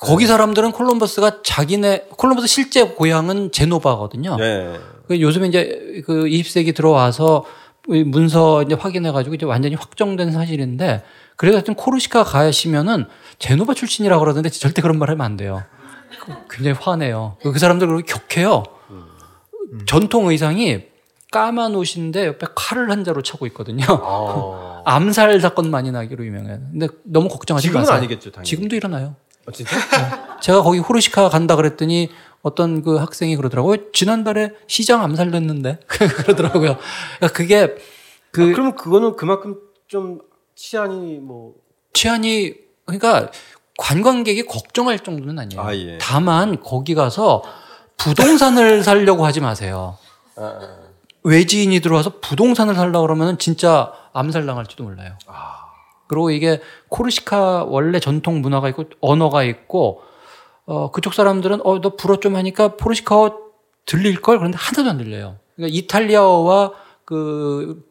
거기 사람들은 콜럼버스가 자기네 콜럼버스 실제 고향은 제노바거든요. 네. 그 요즘에 이제 그 20세기 들어와서 이 문서 이제 확인해가지고 이제 완전히 확정된 사실인데 그래서 하여튼 코르시카 가시면은 제노바 출신이라고 그러는데 절대 그런 말 하면 안 돼요. 굉장히 화내요. 그 사람들 그렇게 격해요. 전통 의상이 까만 옷인데 옆에 칼을 한 자로 차고 있거든요. 아. [laughs] 암살 사건 많이 나기로 유명해요. 근데 너무 걱정하지 지금은 마세요. 아니겠죠, 당연히. 지금도 일어나요. 어, 진짜? 제가 거기 후르시카 간다 그랬더니 어떤 그 학생이 그러더라고요. 지난달에 시장 암살됐는데 [laughs] 그러더라고요. 그러니까 그게 그 아, 그러면 그거는 그만큼 좀 치안이 뭐 치안이 그러니까 관광객이 걱정할 정도는 아니에요. 아, 예. 다만 거기 가서 부동산을 [laughs] 살려고 하지 마세요. 아, 외지인이 들어와서 부동산을 살려고 그러면 진짜 암살 당할지도 몰라요. 그리고 이게 코르시카 원래 전통 문화가 있고 언어가 있고 어 그쪽 사람들은 어 너 불어 좀 하니까 포르시카어 들릴 걸 그런데 하나도 안 들려요. 그러니까 이탈리아어와 그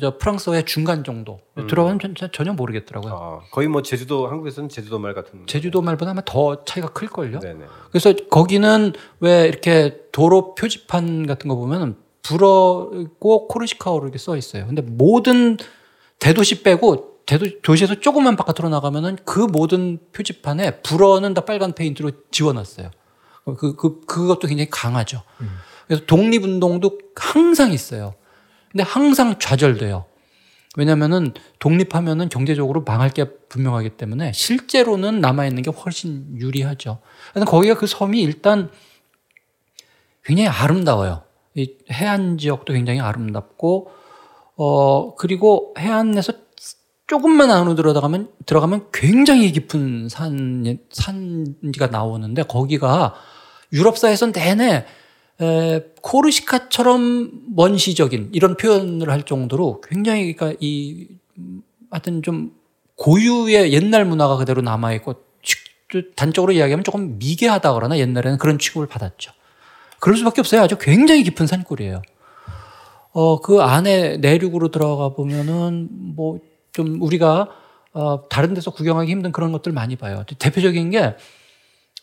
저 프랑스어의 중간 정도 들어가면 전- 전- 전혀 모르겠더라고요. 아, 거의 뭐 제주도 한국에서는 제주도 말 같은 제주도 말보다 아마 더 차이가 클 걸요. 네네. 그래서 거기는 왜 이렇게 도로 표지판 같은 거 보면 불어고 코르시카어로 이렇게 써 있어요. 근데 모든 대도시 빼고 대 도 도시에서 조금만 바깥으로 나가면은 그 모든 표지판에 불어는 다 빨간 페인트로 지워놨어요. 그, 그, 그것도 굉장히 강하죠. 그래서 독립운동도 항상 있어요. 근데 항상 좌절돼요. 왜냐면은 독립하면은 경제적으로 망할 게 분명하기 때문에 실제로는 남아있는 게 훨씬 유리하죠. 근데 거기가 그 섬이 일단 굉장히 아름다워요. 이 해안 지역도 굉장히 아름답고, 어, 그리고 해안에서 조금만 안으로 들어가면, 들어가면 굉장히 깊은 산, 산지가 나오는데 거기가 유럽사에서 내내 에, 코르시카처럼 먼시적인 이런 표현을 할 정도로 굉장히 그러니까 이 음, 하여튼 좀 고유의 옛날 문화가 그대로 남아 있고 단적으로 이야기하면 조금 미개하다 그러나 옛날에는 그런 취급을 받았죠. 그럴 수밖에 없어요. 아주 굉장히 깊은 산골이에요. 어, 그 안에 내륙으로 들어가 보면은 뭐 좀 우리가 어, 다른 데서 구경하기 힘든 그런 것들 많이 봐요. 대표적인 게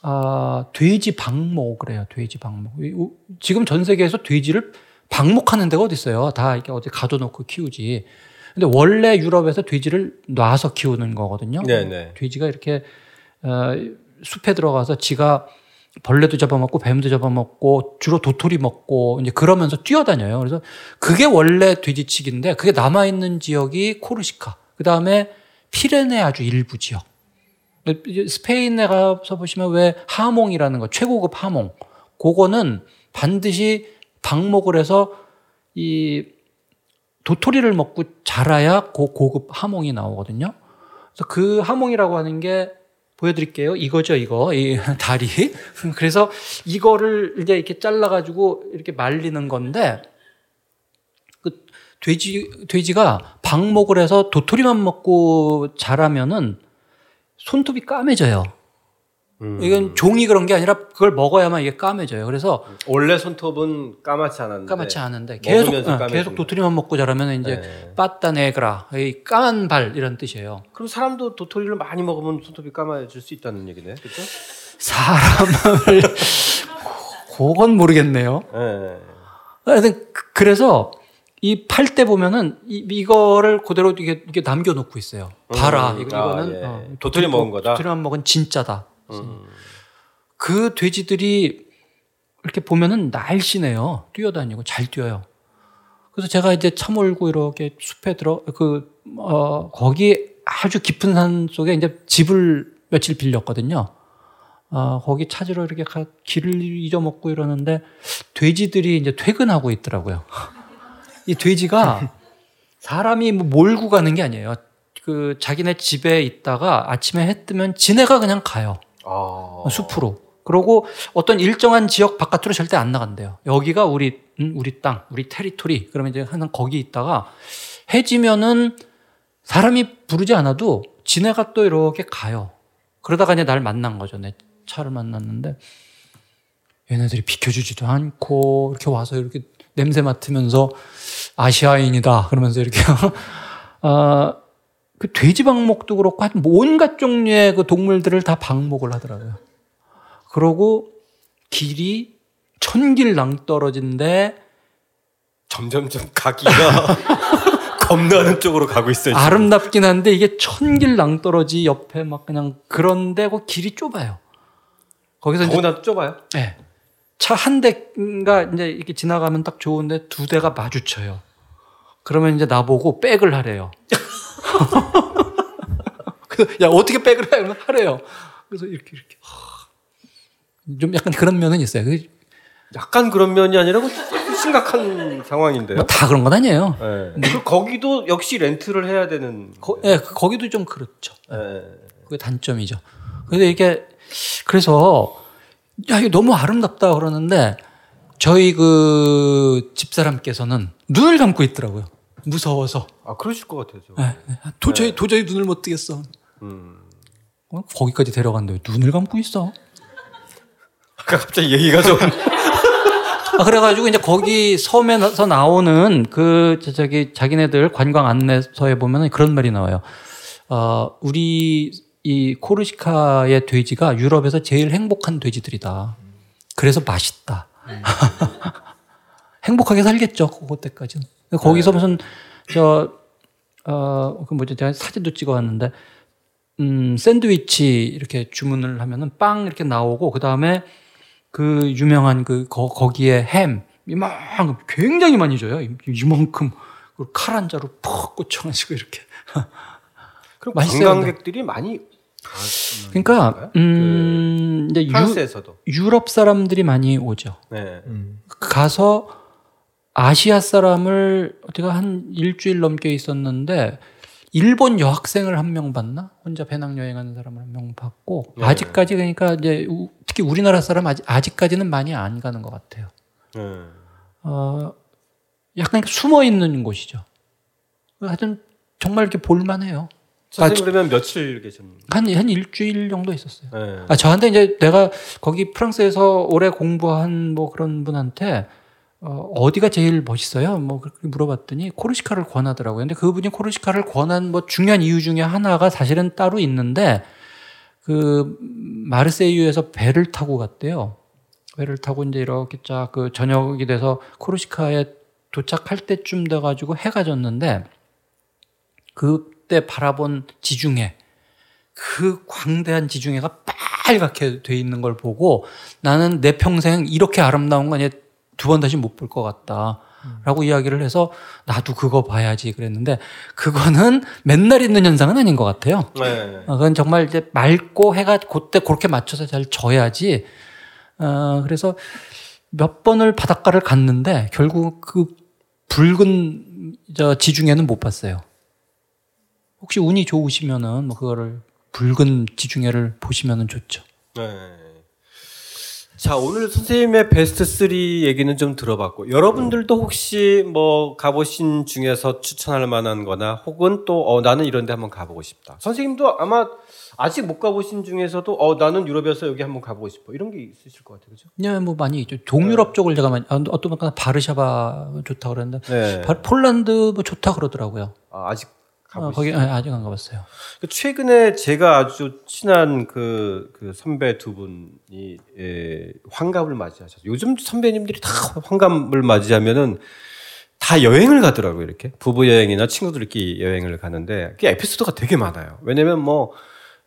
아, 돼지 방목을 해요. 돼지 방목. 지금 전 세계에서 돼지를 방목하는 데가 어디 있어요? 다 이렇게 어디 가둬놓고 키우지. 근데 원래 유럽에서 돼지를 놔서 키우는 거거든요. 네네. 돼지가 이렇게 어, 숲에 들어가서 지가 벌레도 잡아먹고 뱀도 잡아먹고 주로 도토리 먹고 이제 그러면서 뛰어다녀요. 그래서 그게 원래 돼지치기인데 그게 남아 있는 지역이 코르시카. 그 다음에 피레네 아주 일부 지역. 스페인에 가서 보시면 왜 하몽이라는 거 최고급 하몽. 그거는 반드시 방목을 해서 이 도토리를 먹고 자라야 고 고급 하몽이 나오거든요. 그래서 그 하몽이라고 하는 게 보여드릴게요. 이거죠, 이거. 이 [laughs] 다리. [laughs] 그래서 이거를 이제 이렇게 잘라가지고 이렇게 말리는 건데, 그 돼지, 돼지가 방목을 해서 도토리만 먹고 자라면은 손톱이 까매져요. 음. 이건 종이 그런 게 아니라 그걸 먹어야만 이게 까매져요. 그래서 원래 손톱은 까맣지 않았는데 까맣지 않은데 계속 어, 계속 도토리만 먹고 자라면 이제 네. 빠따네그라 이 까만 발 이런 뜻이에요. 그럼 사람도 도토리를 많이 먹으면 손톱이 까마질 수 있다는 얘기네, 그렇죠? 사람을 [laughs] 그건 모르겠네요. 네. 하여튼 그- 그래서 이 팔 때 보면은 이, 이거를 그대로 이게, 이게 남겨놓고 있어요. 봐라. 음, 이거, 아, 이거는 예. 어, 도토리 먹은 거다? 도토리만 먹은 진짜다. 음. 그 돼지들이 이렇게 보면은 날씬해요. 뛰어다니고 잘 뛰어요. 그래서 제가 이제 차 몰고 이렇게 숲에 들어 그 어, 거기 아주 깊은 산 속에 이제 집을 며칠 빌렸거든요. 아, 거기 찾으러 이렇게 가, 길을 잊어먹고 이러는데 돼지들이 이제 퇴근하고 있더라고요. [laughs] 이 돼지가 사람이 뭐 몰고 가는 게 아니에요. 그 자기네 집에 있다가 아침에 해 뜨면 지네가 그냥 가요. 아. 숲으로. 그러고 어떤 일정한 지역 바깥으로 절대 안 나간대요. 여기가 우리 음, 우리 땅, 우리 테리토리. 그러면 이제 하는 거기 있다가 해지면은 사람이 부르지 않아도 지네가 또 이렇게 가요. 그러다가 이제 날 만난 거죠. 내 차를 만났는데 얘네들이 비켜주지도 않고 이렇게 와서 이렇게 냄새 맡으면서 아시아인이다 그러면서 이렇게 아, [laughs] 그 돼지 방목도 그렇고 하여튼 온갖 종류의 그 동물들을 다 방목을 하더라고요. 그러고 길이 천길 낭떨어진데 점점점 가기가 [laughs] 겁나는 쪽으로 가고 있어요. 지금. 아름답긴 한데 이게 천길 낭떨어지 옆에 막 그냥 그런데 그 길이 좁아요. 거기서 더구나 좁아요. 네. 차 한 대가 이제 이렇게 지나가면 딱 좋은데 두 대가 마주쳐요. 그러면 이제 나보고 백을 하래요. 그래서 야 어떻게 백을 해? 그러면 하래요. 그래서 이렇게 이렇게 하, 좀 약간 그런 면은 있어요. 그 약간 그런 면이 아니라 그 심각한 상황인데요. 뭐 다 그런 건 아니에요. 네. 그 거기도 역시 렌트를 해야 되는. 거, 예, 그- 거기도 좀 그렇죠. 네. 그게 단점이죠. 근데 이게 그래서 야 이거 너무 아름답다 그러는데 저희 그 집사람께서는 눈을 감고 있더라고요. 무서워서 아 그러실 것 같아요. 저. 예, 예. 도저히 도저히 눈을 못 뜨겠어. 음. 어, 거기까지 데려간다고 눈을 감고 있어. 아까 갑자기 얘기가 좀. 아, 그래가지고 이제 거기 섬에서 나오는 그 저- 저기 자기네들 관광 안내서에 보면은 그런 말이 나와요. 어, 우리 이 코르시카의 돼지가 유럽에서 제일 행복한 돼지들이다. 그래서 맛있다. [laughs] 행복하게 살겠죠. 그때까지는. 거기서 무슨 저 어, 그 뭐죠? 제가 사진도 찍어 왔는데 음, 샌드위치 이렇게 주문을 하면은 빵 이렇게 나오고 그 다음에 그 유명한 그 거, 거기에 햄 이만큼 굉장히 많이 줘요. 이- 이만큼 그리고 칼한 자루 퍽 꽂혀가지고 이렇게. [laughs] 그럼 관광객들이 많이 그러니까 음 이제 유, 프랑스에서도. 유럽 사람들이 많이 오죠. 네. 가서 아시아 사람을 제가 한 일주일 넘게 있었는데 일본 여학생을 한 명 봤나? 혼자 배낭 여행하는 사람을 한 명 봤고 네. 아직까지 그러니까 이제 우- 특히 우리나라 사람 아직, 아직까지는 많이 안 가는 것 같아요. 네. 어, 약간 숨어 있는 곳이죠. 하여튼 정말 이렇게 볼만해요. 선생님 그러면 며칠 계셨는데? 한, 한 일주일 정도 있었어요. 네. 아, 저한테 이제 내가 거기 프랑스에서 오래 공부한 뭐 그런 분한테 어, 어디가 제일 멋있어요? 뭐 그렇게 물어봤더니 코르시카를 권하더라고요. 근데 그분이 코르시카를 권한 뭐 중요한 이유 중에 하나가 사실은 따로 있는데 그 마르세유에서 배를 타고 갔대요. 배를 타고 이제 이렇게 쫙 그 저녁이 돼서 코르시카에 도착할 때쯤 돼 가지고 해가 졌는데 그때 바라본 지중해 그 광대한 지중해가 빨갛게 돼 있는 걸 보고 나는 내 평생 이렇게 아름다운 건 두 번 다시 못 볼 것 같다. 라고 이야기를 해서 나도 그거 봐야지 그랬는데 그거는 [laughs] 맨날 있는 현상은 아닌 것 같아요. 네. 어, 그건 정말 이제 맑고 해가 그때 그렇게 맞춰서 잘 져야지. 어, 그래서 몇 번을 바닷가를 갔는데 결국 그 붉은 저 지중해는 못 봤어요. 혹시 운이 좋으시면은 뭐 그거를 붉은 지중해를 보시면은 좋죠. 네. 자, 오늘 선생님의 베스트 3 얘기는 좀 들어봤고, 여러분들도 혹시 뭐 가보신 중에서 추천할 만한 거나, 혹은 또, 어, 나는 이런 데 한번 가보고 싶다. 선생님도 아마 아직 못 가보신 중에서도, 어, 나는 유럽에서 여기 한번 가보고 싶어. 이런 게 있으실 것 같아요. 그죠? 네, 뭐 많이 있죠. 동유럽 쪽을 제가 많이, 아, 어떤 분가 바르샤바 좋다 그랬는데, 네. 바- 폴란드 뭐 좋다 그러더라고요. 아, 아직 어, 가보시 거기 아, 아직 안 가봤어요. 그 최근에 제가 아주 친한 그, 그 선배 두 분이 예, 환갑을 맞이하셨어요. 요즘 선배님들이 다 환갑을 맞이하면은 다 여행을 가더라고요. 이렇게 부부 여행이나 친구들끼리 여행을 가는데 그 에피소드가 되게 많아요. 왜냐면 뭐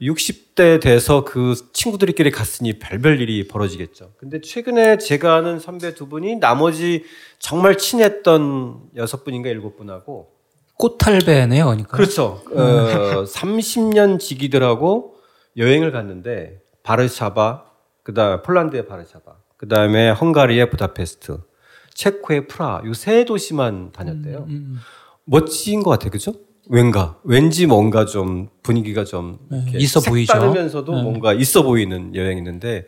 60대 돼서 그 친구들끼리 갔으니 별별 일이 벌어지겠죠. 근데 최근에 제가 아는 선배 두 분이 나머지 정말 친했던 여섯 분인가 일곱 분하고 꽃탈배네요, 그러니까. 그렇죠. 어, 30년 지기들하고 여행을 갔는데 바르샤바, 그다음 폴란드의 바르샤바, 그다음에 헝가리의 부다페스트, 체코의 프라 요 세 도시만 다녔대요. 음, 멋진 것 같아요, 그죠? 왠가 왠지 뭔가 좀 분위기가 좀 네, 있어 보이죠. 색다르면서도 네. 뭔가 있어 보이는 여행이었는데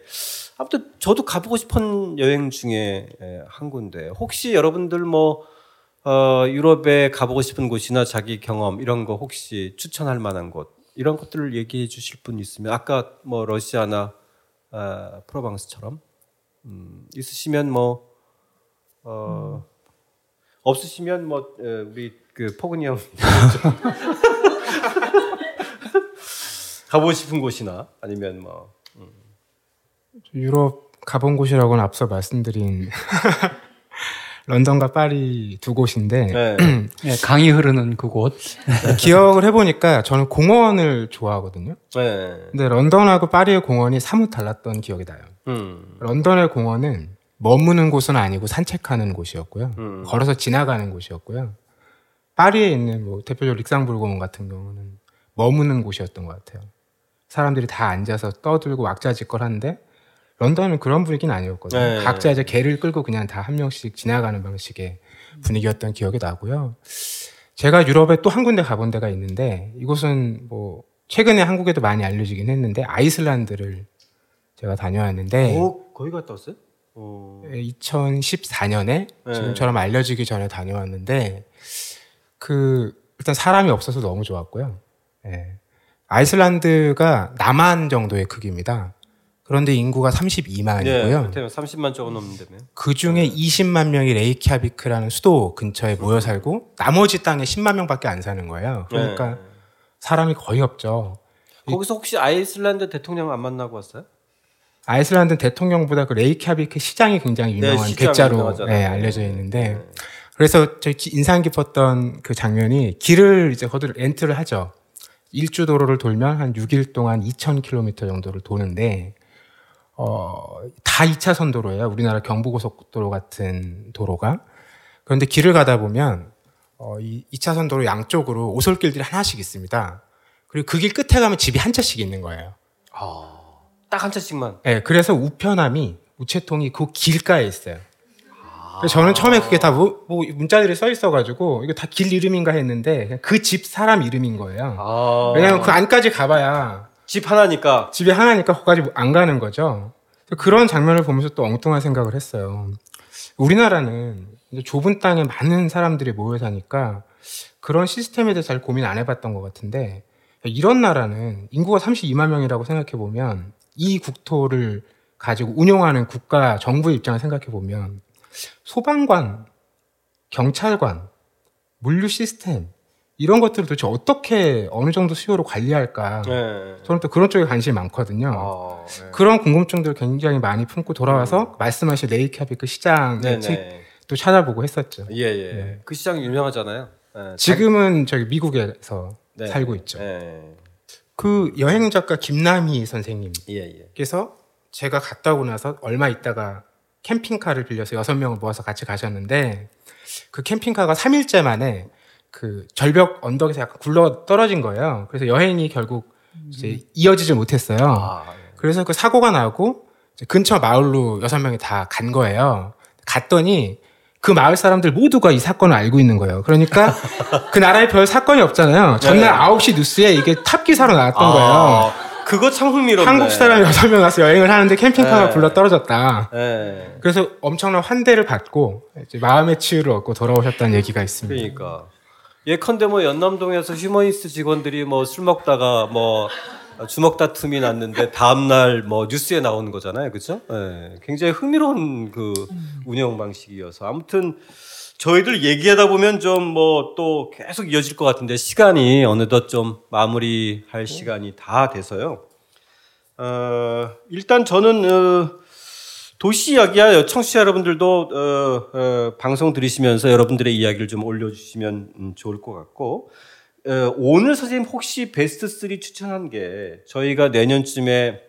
아무튼 저도 가보고 싶은 여행 중에 에, 한 군데 혹시 여러분들 뭐 어, 유럽에 가보고 싶은 곳이나 자기 경험 이런 거 혹시 추천할 만한 곳? 이런 것들을 얘기해 주실 분 있으면 아까 뭐 러시아나 아, 프로방스처럼 음, 있으시면 뭐 어, 없으시면 뭐 에, 우리 그 포근이 형 [laughs] 가보고 싶은 곳이나 아니면 뭐 유럽 가본 곳이라고는 앞서 말씀드린 [laughs] 런던과 파리 두 곳인데 네. 예, [clears throat] 강이 흐르는 그곳. 기억을 해보니까 저는 공원을 좋아하거든요. 네. 근데 런던하고 파리의 공원이 사뭇 달랐던 기억이 나요. 음. 런던의 공원은 머무는 곳은 아니고 산책하는 곳이었고요. 음. 걸어서 지나가는 곳이었고요. 파리에 있는 뭐 대표적으로 릭상불 공원 같은 경우는 머무는 곳이었던 것 같아요. 사람들이 다 앉아서 떠들고 왁자지껄 하는데 런던은 그런 분위기는 아니었거든요. 네. 각자 이제 개를 끌고 그냥 다 한 명씩 지나가는 방식의 분위기였던 기억이 나고요. 제가 유럽에 또 한 군데 가본 데가 있는데 이곳은 뭐 최근에 한국에도 많이 알려지긴 했는데 아이슬란드를 제가 다녀왔는데 어, 거기 갔다 왔어요? 어. 2014년에 네. 지금처럼 알려지기 전에 다녀왔는데 그 일단 사람이 없어서 너무 좋았고요. 예. 아이슬란드가 남한 정도의 크기입니다. 그런데 인구가 32만이고요. 네, 30만 조금 넘는다며. 그 중에 20만 명이 레이키아비크라는 수도 근처에 모여 살고 나머지 땅에 10만 명밖에 안 사는 거예요. 그러니까 네. 사람이 거의 없죠. 거기서 혹시 아이슬란드 대통령 안 만나고 왔어요? 아이슬란드 대통령보다 그 레이캬비크 시장이 굉장히 네, 유명한 시장 괴짜로. 네, 알려져 있는데 그래서 저 인상 깊었던 그 장면이 길을 이제 거기를 렌트를 하죠. 일주 도로를 돌면 한 6일 동안 2,000km 정도를 도는데 어, 다 2차선 도로예요. 우리나라 경부고속도로 같은 도로가. 그런데 길을 가다 보면 어, 이 2차선 도로 양쪽으로 오솔길들이 하나씩 있습니다. 그리고 그 길 끝에 가면 집이 한 채씩 있는 거예요. 딱한 차씩만. 네, 그래서 우편함이 우체통이 그 길가에 있어요. 저는 처음에 그게 다 뭐, 뭐 문자들이 써 있어가지고 이거 다 길 이름인가 했는데 그 집 사람 이름인 거예요. 아. 왜냐하면 그 안까지 가봐야 집 하나니까. 집이 하나니까 거기까지 안 가는 거죠. 그런 장면을 보면서 또 엉뚱한 생각을 했어요. 우리나라는 좁은 땅에 많은 사람들이 모여 사니까 그런 시스템에 대해서 잘 고민 안 해봤던 것 같은데 이런 나라는 인구가 32만 명이라고 생각해 보면 이 국토를 가지고 운영하는 국가 정부의 입장을 생각해 보면 소방관, 경찰관, 물류 시스템 이런 것들을 도대체 어떻게 어느 정도 수요로 관리할까? 네. 저는 또 그런 쪽에 관심이 많거든요. 아, 네. 그런 궁금증들을 굉장히 많이 품고 돌아와서 말씀하신 레이캬비크 시장 네, 책도 네. 찾아보고 했었죠. 예, 예. 네. 그 시장 유명하잖아요. 네. 지금은 저기 미국에서 네. 살고 있죠. 네. 그 여행 작가 김남희 선생님께서. 제가 갔다 오고 나서 얼마 있다가 캠핑카를 빌려서 여섯 명을 모아서 같이 가셨는데 그 캠핑카가 3일째 만에 그 절벽 언덕에서 약간 굴러 떨어진 거예요. 그래서 여행이 결국 이제 이어지지 못했어요. 아, 네. 그래서 그 사고가 나고 근처 마을로 여섯 명이 다 간 거예요. 갔더니 그 마을 사람들 모두가 이 사건을 알고 있는 거예요. 그러니까 [laughs] 그 나라에 별 사건이 없잖아요. 전날 네. 9시 뉴스에 이게 탑 기사로 나왔던 아, 거예요. 그거 참 흥미롭네. 한국 사람 여섯 명 와서 여행을 하는데 캠핑카가 네. 굴러 떨어졌다. 예. 그래서 엄청난 환대를 받고 이제 마음의 치유를 얻고 돌아오셨다는 얘기가 있습니다. 그러니까 예컨대 뭐 연남동에서 휴머니스트 직원들이 뭐 술 먹다가 뭐 주먹 다툼이 났는데 다음 날 뭐 뉴스에 나오는 거잖아요, 그렇죠? 예, 굉장히 흥미로운 그 운영 방식이어서. 아무튼 저희들 얘기하다 보면 좀 뭐 또 계속 이어질 것 같은데 시간이 어느덧 좀 마무리할 시간이 다 돼서요. 어, 일단 저는 어, 도시 이야기야. 청취자 여러분들도 어, 어, 방송 들으시면서 여러분들의 이야기를 좀 올려주시면 음, 좋을 것 같고 어, 오늘 선생님 혹시 베스트 3 추천한 게 저희가 내년쯤에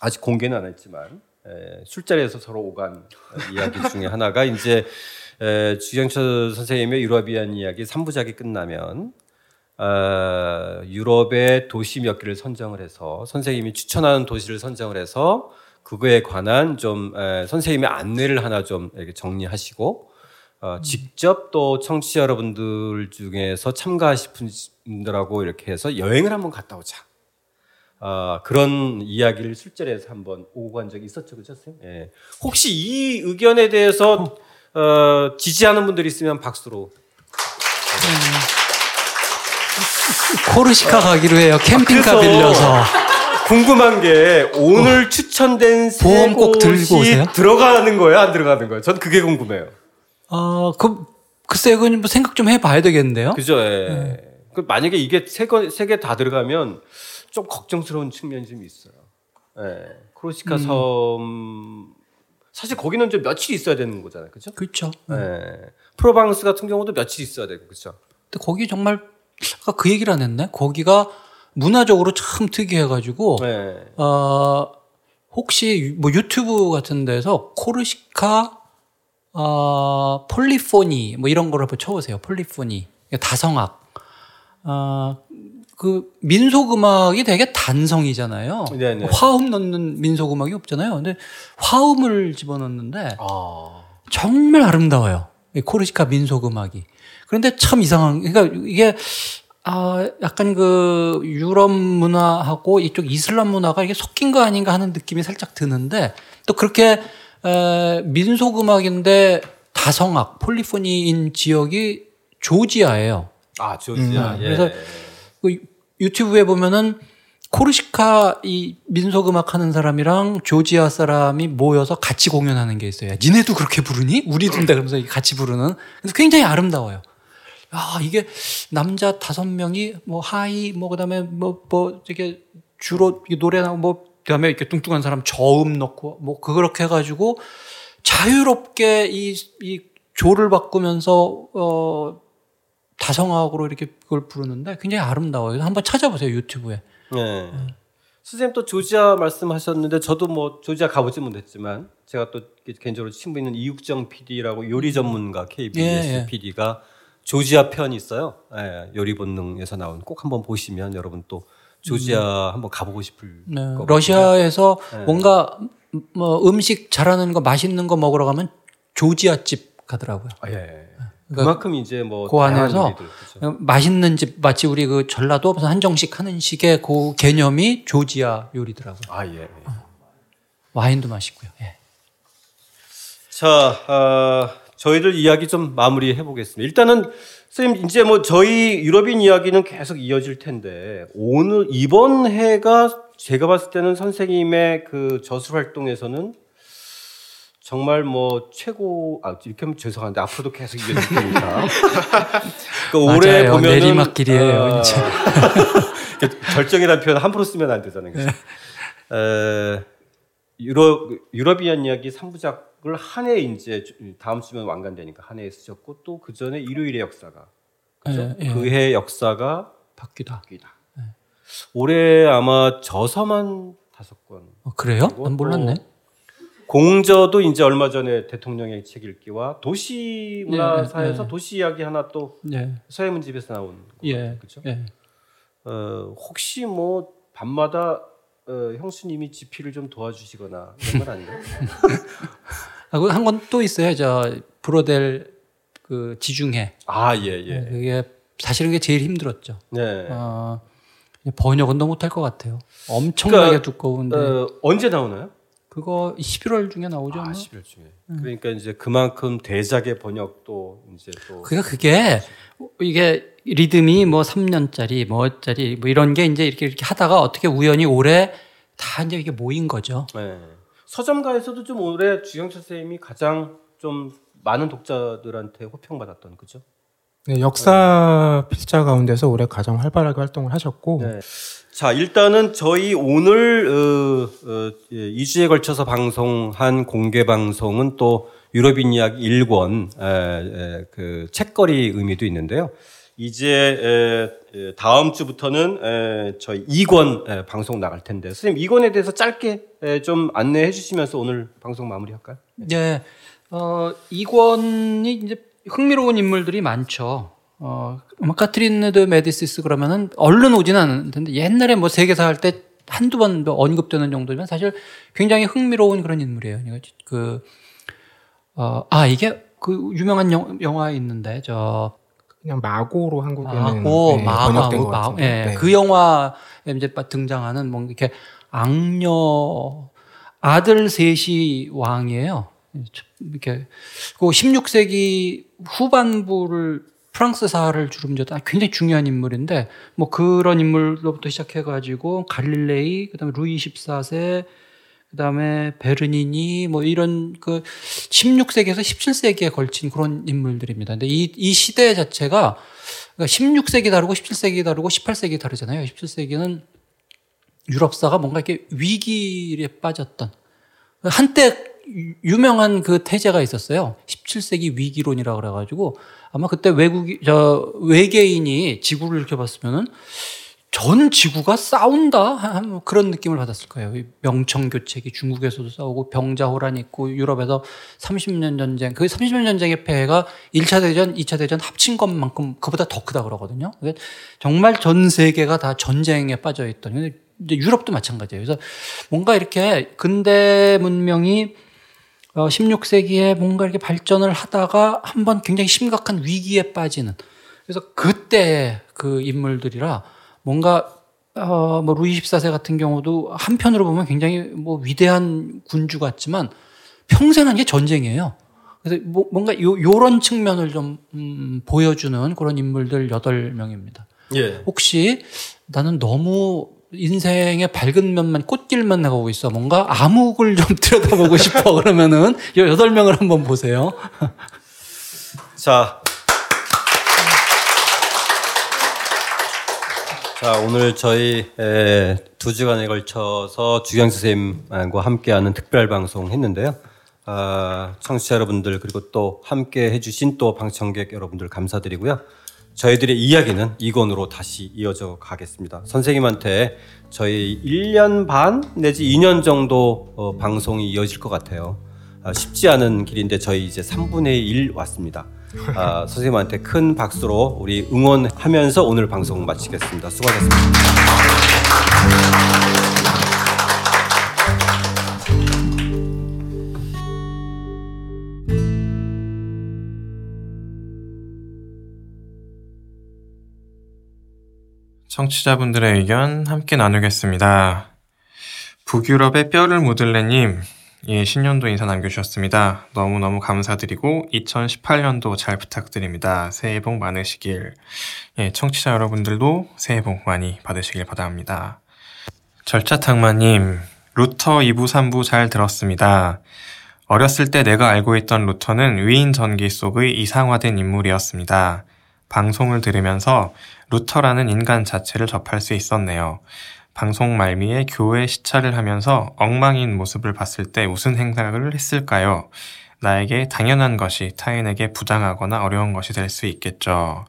아직 공개는 안 했지만 에, 술자리에서 서로 오간 어, 이야기 중에 하나가 이제 에, 주경철 선생님의 유러비안 이야기 3부작이 끝나면 어, 유럽의 도시 몇 개를 선정을 해서 선생님이 추천하는 도시를 선정을 해서 그거에 관한 좀 에, 선생님의 안내를 하나 좀 이렇게 정리하시고 어, 직접 또 청취자 여러분들 중에서 참가하실 분들하고 이렇게 해서 여행을 한번 갔다 오자. 아, 그런 이야기를 술자리에서 한번 오고 간 적이 있었죠, 그죠? 예. 혹시 이 의견에 대해서 어, 지지하는 분들이 있으면 박수로. 코르시카 가기로 해요. 캠핑카 아, 그래서 빌려서. 궁금한 게 오늘 추천된 세 보험 꼭 들고 오세요? 들어가는 거예요, 안 들어가는 거예요? 전 그게 궁금해요. 어, 그, 글쎄요, 그건 뭐 생각 좀 해봐야 되겠는데요. 그죠? 예. 그 만약에 이게 세개 다 들어가면 좀 걱정스러운 측면이 좀 있어요. 예. 크로시카 섬 사실 거기는 좀 며칠 있어야 되는 거잖아요, 그죠? 그렇죠. 예. 프로방스 같은 경우도 며칠 있어야 되고, 그죠? 근데 거기 정말 아까 그 얘기를 안 했네. 거기가 문화적으로 참 특이해가지고 예. 어, 혹시 뭐 유튜브 같은 데서 코르시카 어, 폴리포니 뭐 이런 거를 한번 쳐보세요. 폴리포니 다성악. 어, 그 민속 음악이 되게 단성이잖아요. 네네. 화음 넣는 민속 음악이 없잖아요. 근데 화음을 집어넣는데 아. 정말 아름다워요. 이 코르시카 민속 음악이. 그런데 참 이상한, 그러니까 이게 아 약간 그 유럽 문화하고 이쪽 이슬람 문화가 이게 섞인 거 아닌가 하는 느낌이 살짝 드는데 또 그렇게 에, 민속 음악인데 다성악 폴리포니인 지역이 조지아예요. 아, 조지아. 음, 예. 그래서 그 유튜브에 보면은 코르시카 이 민속 음악 하는 사람이랑 조지아 사람이 모여서 같이 공연하는 게 있어요. 니네도 그렇게 부르니? 우리도인데 [clears throat] 그러면서 같이 부르는. 그래서 굉장히 아름다워요. 아, 이게 남자 다섯 명이 뭐 high 뭐 그다음에 뭐뭐 이게 주로 이게 노래 나고 뭐 그다음에 이렇게 뚱뚱한 사람 저음 넣고 뭐 그렇게 해 가지고 자유롭게 이 이 조를 바꾸면서 어 다성악으로 이렇게 그걸 부르는데 굉장히 아름다워요. 한번 찾아보세요 유튜브에. 예. 선생님 또 조지아 말씀하셨는데 저도 뭐 조지아 가보지 못했지만 제가 또 개인적으로 친구 있는 이육정 PD라고 요리 전문가 KBS 예, 예. PD가 조지아 편이 있어요. 예, 요리 본능에서 나온 꼭 한번 보시면 여러분 또 조지아 한번 가보고 싶을 네, 것 같아요. 러시아에서 네. 뭔가 뭐 음식 잘하는 거 맛있는 거 먹으러 가면 조지아 집 가더라고요. 아, 예, 예. 그러니까 그만큼 이제 뭐그 다양한 안에서 그죠? 맛있는 집 마치 우리 그 전라도 무슨 한정식 하는 식의 그 개념이 조지아 요리더라고요. 아 예. 예. 와인도 맛있고요. 예. 자, 어, 저희들 이야기 좀 마무리 해 보겠습니다. 일단은 선생님 이제 뭐 저희 유럽인 이야기는 계속 이어질 텐데 오늘 이번 해가 제가 봤을 때는 선생님의 그 저술 활동에서는 정말 뭐 최고 아 이렇게 하면 죄송한데 앞으로도 계속 이어질 테니까 [laughs] 그 올해. 보면은 내리막길이에요, 어, 이제. [laughs] 절정이라는 표현 함부로 쓰면 안 되잖아요. 그죠? 에, 유럽 유럽이한 이야기 3부작 을한해 이제 다음 주면 완간되니까 한 해에 쓰셨고 또 그 전에 일요일의 역사가 그죠? 예, 예. 그해 역사가 바뀌다. 바뀌다. 올해 아마 저서만 다섯 권. 어, 그래요? 난 몰랐네. 또 공저도 이제 얼마 전에 대통령의 책 읽기와 도시 문화사에서 네, 네. 도시 이야기 하나 또 예. 서해문 집에서 나온 예. 그렇죠? 예. 어, 혹시 뭐 밤마다 어, 형수님이 지피를 좀 도와주시거나 이런 건 아닌가요? [laughs] 아, 한건 또 있어요. 저 브로델 그 지중해. 아, 예, 예. 그게 사실은 그게 제일 힘들었죠. 네. 어, 번역은 더 못할 것 같아요. 엄청나게 그러니까, 두꺼운데 어, 언제 나오나요? 그거 11월 중에 나오죠. 아, 아마? 11월 중에. 그러니까 이제 그만큼 대작의 번역도 이제 또 그러니까 그게 이게 리듬이 뭐 3년짜리 뭐짜리 뭐 이런 게 이제 이렇게 이렇게 하다가 어떻게 우연히 올해 다 이제 이게 모인 거죠. 네. 서점가에서도 좀 올해 주경철 선생님이 가장 좀 많은 독자들한테 호평받았던 그죠? 네, 역사 필자 가운데서 올해 가장 활발하게 활동을 하셨고 네. 자 일단은 저희 오늘 어, 어, 예, 2주에 걸쳐서 방송한 공개 방송은 또 유럽인 이야기 1권 에, 에, 그 책거리 의미도 있는데요. 이제 다음 주부터는 에, 저희 2권 에, 방송 나갈 텐데 선생님 2권에 대해서 짧게 에, 좀 안내해 주시면서 오늘 방송 마무리할까요? 네. 어, 2권이 이제 흥미로운 인물들이 많죠. 어, 뭐 카트린 드 메디시스 그러면은 얼른 오지는 않는데 옛날에 뭐 세계사 할 때 한두 번 언급되는 정도면 사실 굉장히 흥미로운 그런 인물이에요. 그, 어, 아, 이게 그 유명한 영, 영화 있는데 저 그냥 마고로 한국에는 마고, 네, 마고, 번역된 것 마고, 같은데 예, 네. 그 영화에 이제 등장하는 뭔가 이렇게 악녀 아들 셋이 왕이에요. 이렇게 그 16세기 후반부를 프랑스 사를 주름졌다 굉장히 중요한 인물인데 뭐 그런 인물로부터 시작해가지고 갈릴레이 그다음에 루이 14세 그다음에 베르니니 뭐 이런 그 16세기에서 17세기에 걸친 그런 인물들입니다. 근데 이, 이 시대 자체가 그러니까 16세기 다르고 17세기 다르고 18세기 다르잖아요. 17세기는 유럽사가 뭔가 이렇게 위기에 빠졌던 한때 유명한 그 태제가 있었어요. 17세기 위기론이라고 그래가지고 아마 그때 외국이 저 외계인이 지구를 이렇게 봤으면은 전 지구가 싸운다 한 그런 느낌을 받았을 거예요. 명청 교책이 중국에서도 싸우고 병자호란 있고 유럽에서 30년 전쟁 그 30년 전쟁의 폐해가 1차 대전, 2차 대전 합친 것만큼 그보다 더 크다 그러거든요. 정말 전 세계가 다 전쟁에 빠져 있던. 이제 유럽도 마찬가지예요. 그래서 뭔가 이렇게 근대 문명이 16세기에 뭔가 이렇게 발전을 하다가 한번 굉장히 심각한 위기에 빠지는. 그래서 그때 그 인물들이라 뭔가 어, 뭐 루이 14세 같은 경우도 한편으로 보면 굉장히 뭐 위대한 군주 같지만 평생 한 게 전쟁이에요. 그래서 뭐 뭔가 요, 요런 측면을 좀 음, 보여주는 그런 인물들 8명입니다. 예. 혹시 나는 너무 인생의 밝은 면만 꽃길만 나가고 있어. 뭔가 암흑을 좀 [laughs] 들여다보고 싶어. 그러면은 요 여덟 명을 한번 보세요. 자. 자, 오늘 저희 에, 두 주간에 걸쳐서 주경 선생님과 함께하는 특별 방송 했는데요. 아, 청취자 여러분들 그리고 또 함께 해주신 또 방청객 여러분들 감사드리고요. 저희들의 이야기는 이 권으로 다시 이어져 가겠습니다. 선생님한테 저희 1년 반 내지 2년 정도 어, 방송이 이어질 것 같아요. 아, 쉽지 않은 길인데 저희 이제 3분의 1 왔습니다. 아, 선생님한테 큰 박수로 우리 응원하면서 오늘 방송 마치겠습니다. 수고하셨습니다. 청취자분들의 의견 함께 나누겠습니다. 북유럽의 뼈를 묻을래님, 예, 신년도 인사 남겨주셨습니다. 너무너무 감사드리고 2018년도 잘 부탁드립니다. 새해 복 많으시길. 예, 청취자 여러분들도 새해 복 많이 받으시길 바랍니다. 절차탕마님, 루터 2부, 3부 잘 들었습니다. 어렸을 때 내가 알고 있던 루터는 위인 전기 속의 이상화된 인물이었습니다. 방송을 들으면서 루터라는 인간 자체를 접할 수 있었네요. 방송 말미에 교회 시찰을 하면서 엉망인 모습을 봤을 때 무슨 생각을 했을까요? 나에게 당연한 것이 타인에게 부당하거나 어려운 것이 될 수 있겠죠.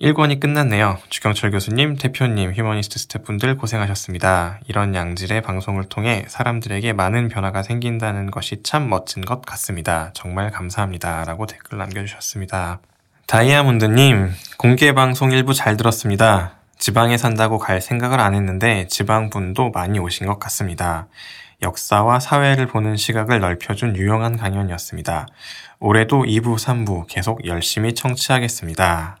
1권이 끝났네요. 주경철 교수님, 대표님, 휴머니스트 스태프분들 고생하셨습니다. 이런 양질의 방송을 통해 사람들에게 많은 변화가 생긴다는 것이 참 멋진 것 같습니다. 정말 감사합니다. 라고 댓글 남겨주셨습니다. 다이아몬드님, 공개 방송 일부 잘 들었습니다. 지방에 산다고 갈 생각을 안 했는데 지방분도 많이 오신 것 같습니다. 역사와 사회를 보는 시각을 넓혀준 유용한 강연이었습니다. 올해도 2부, 3부 계속 열심히 청취하겠습니다.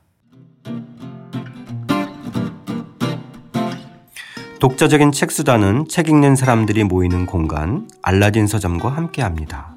독자적인 책 수단은 책 읽는 사람들이 모이는 공간 알라딘 서점과 함께합니다.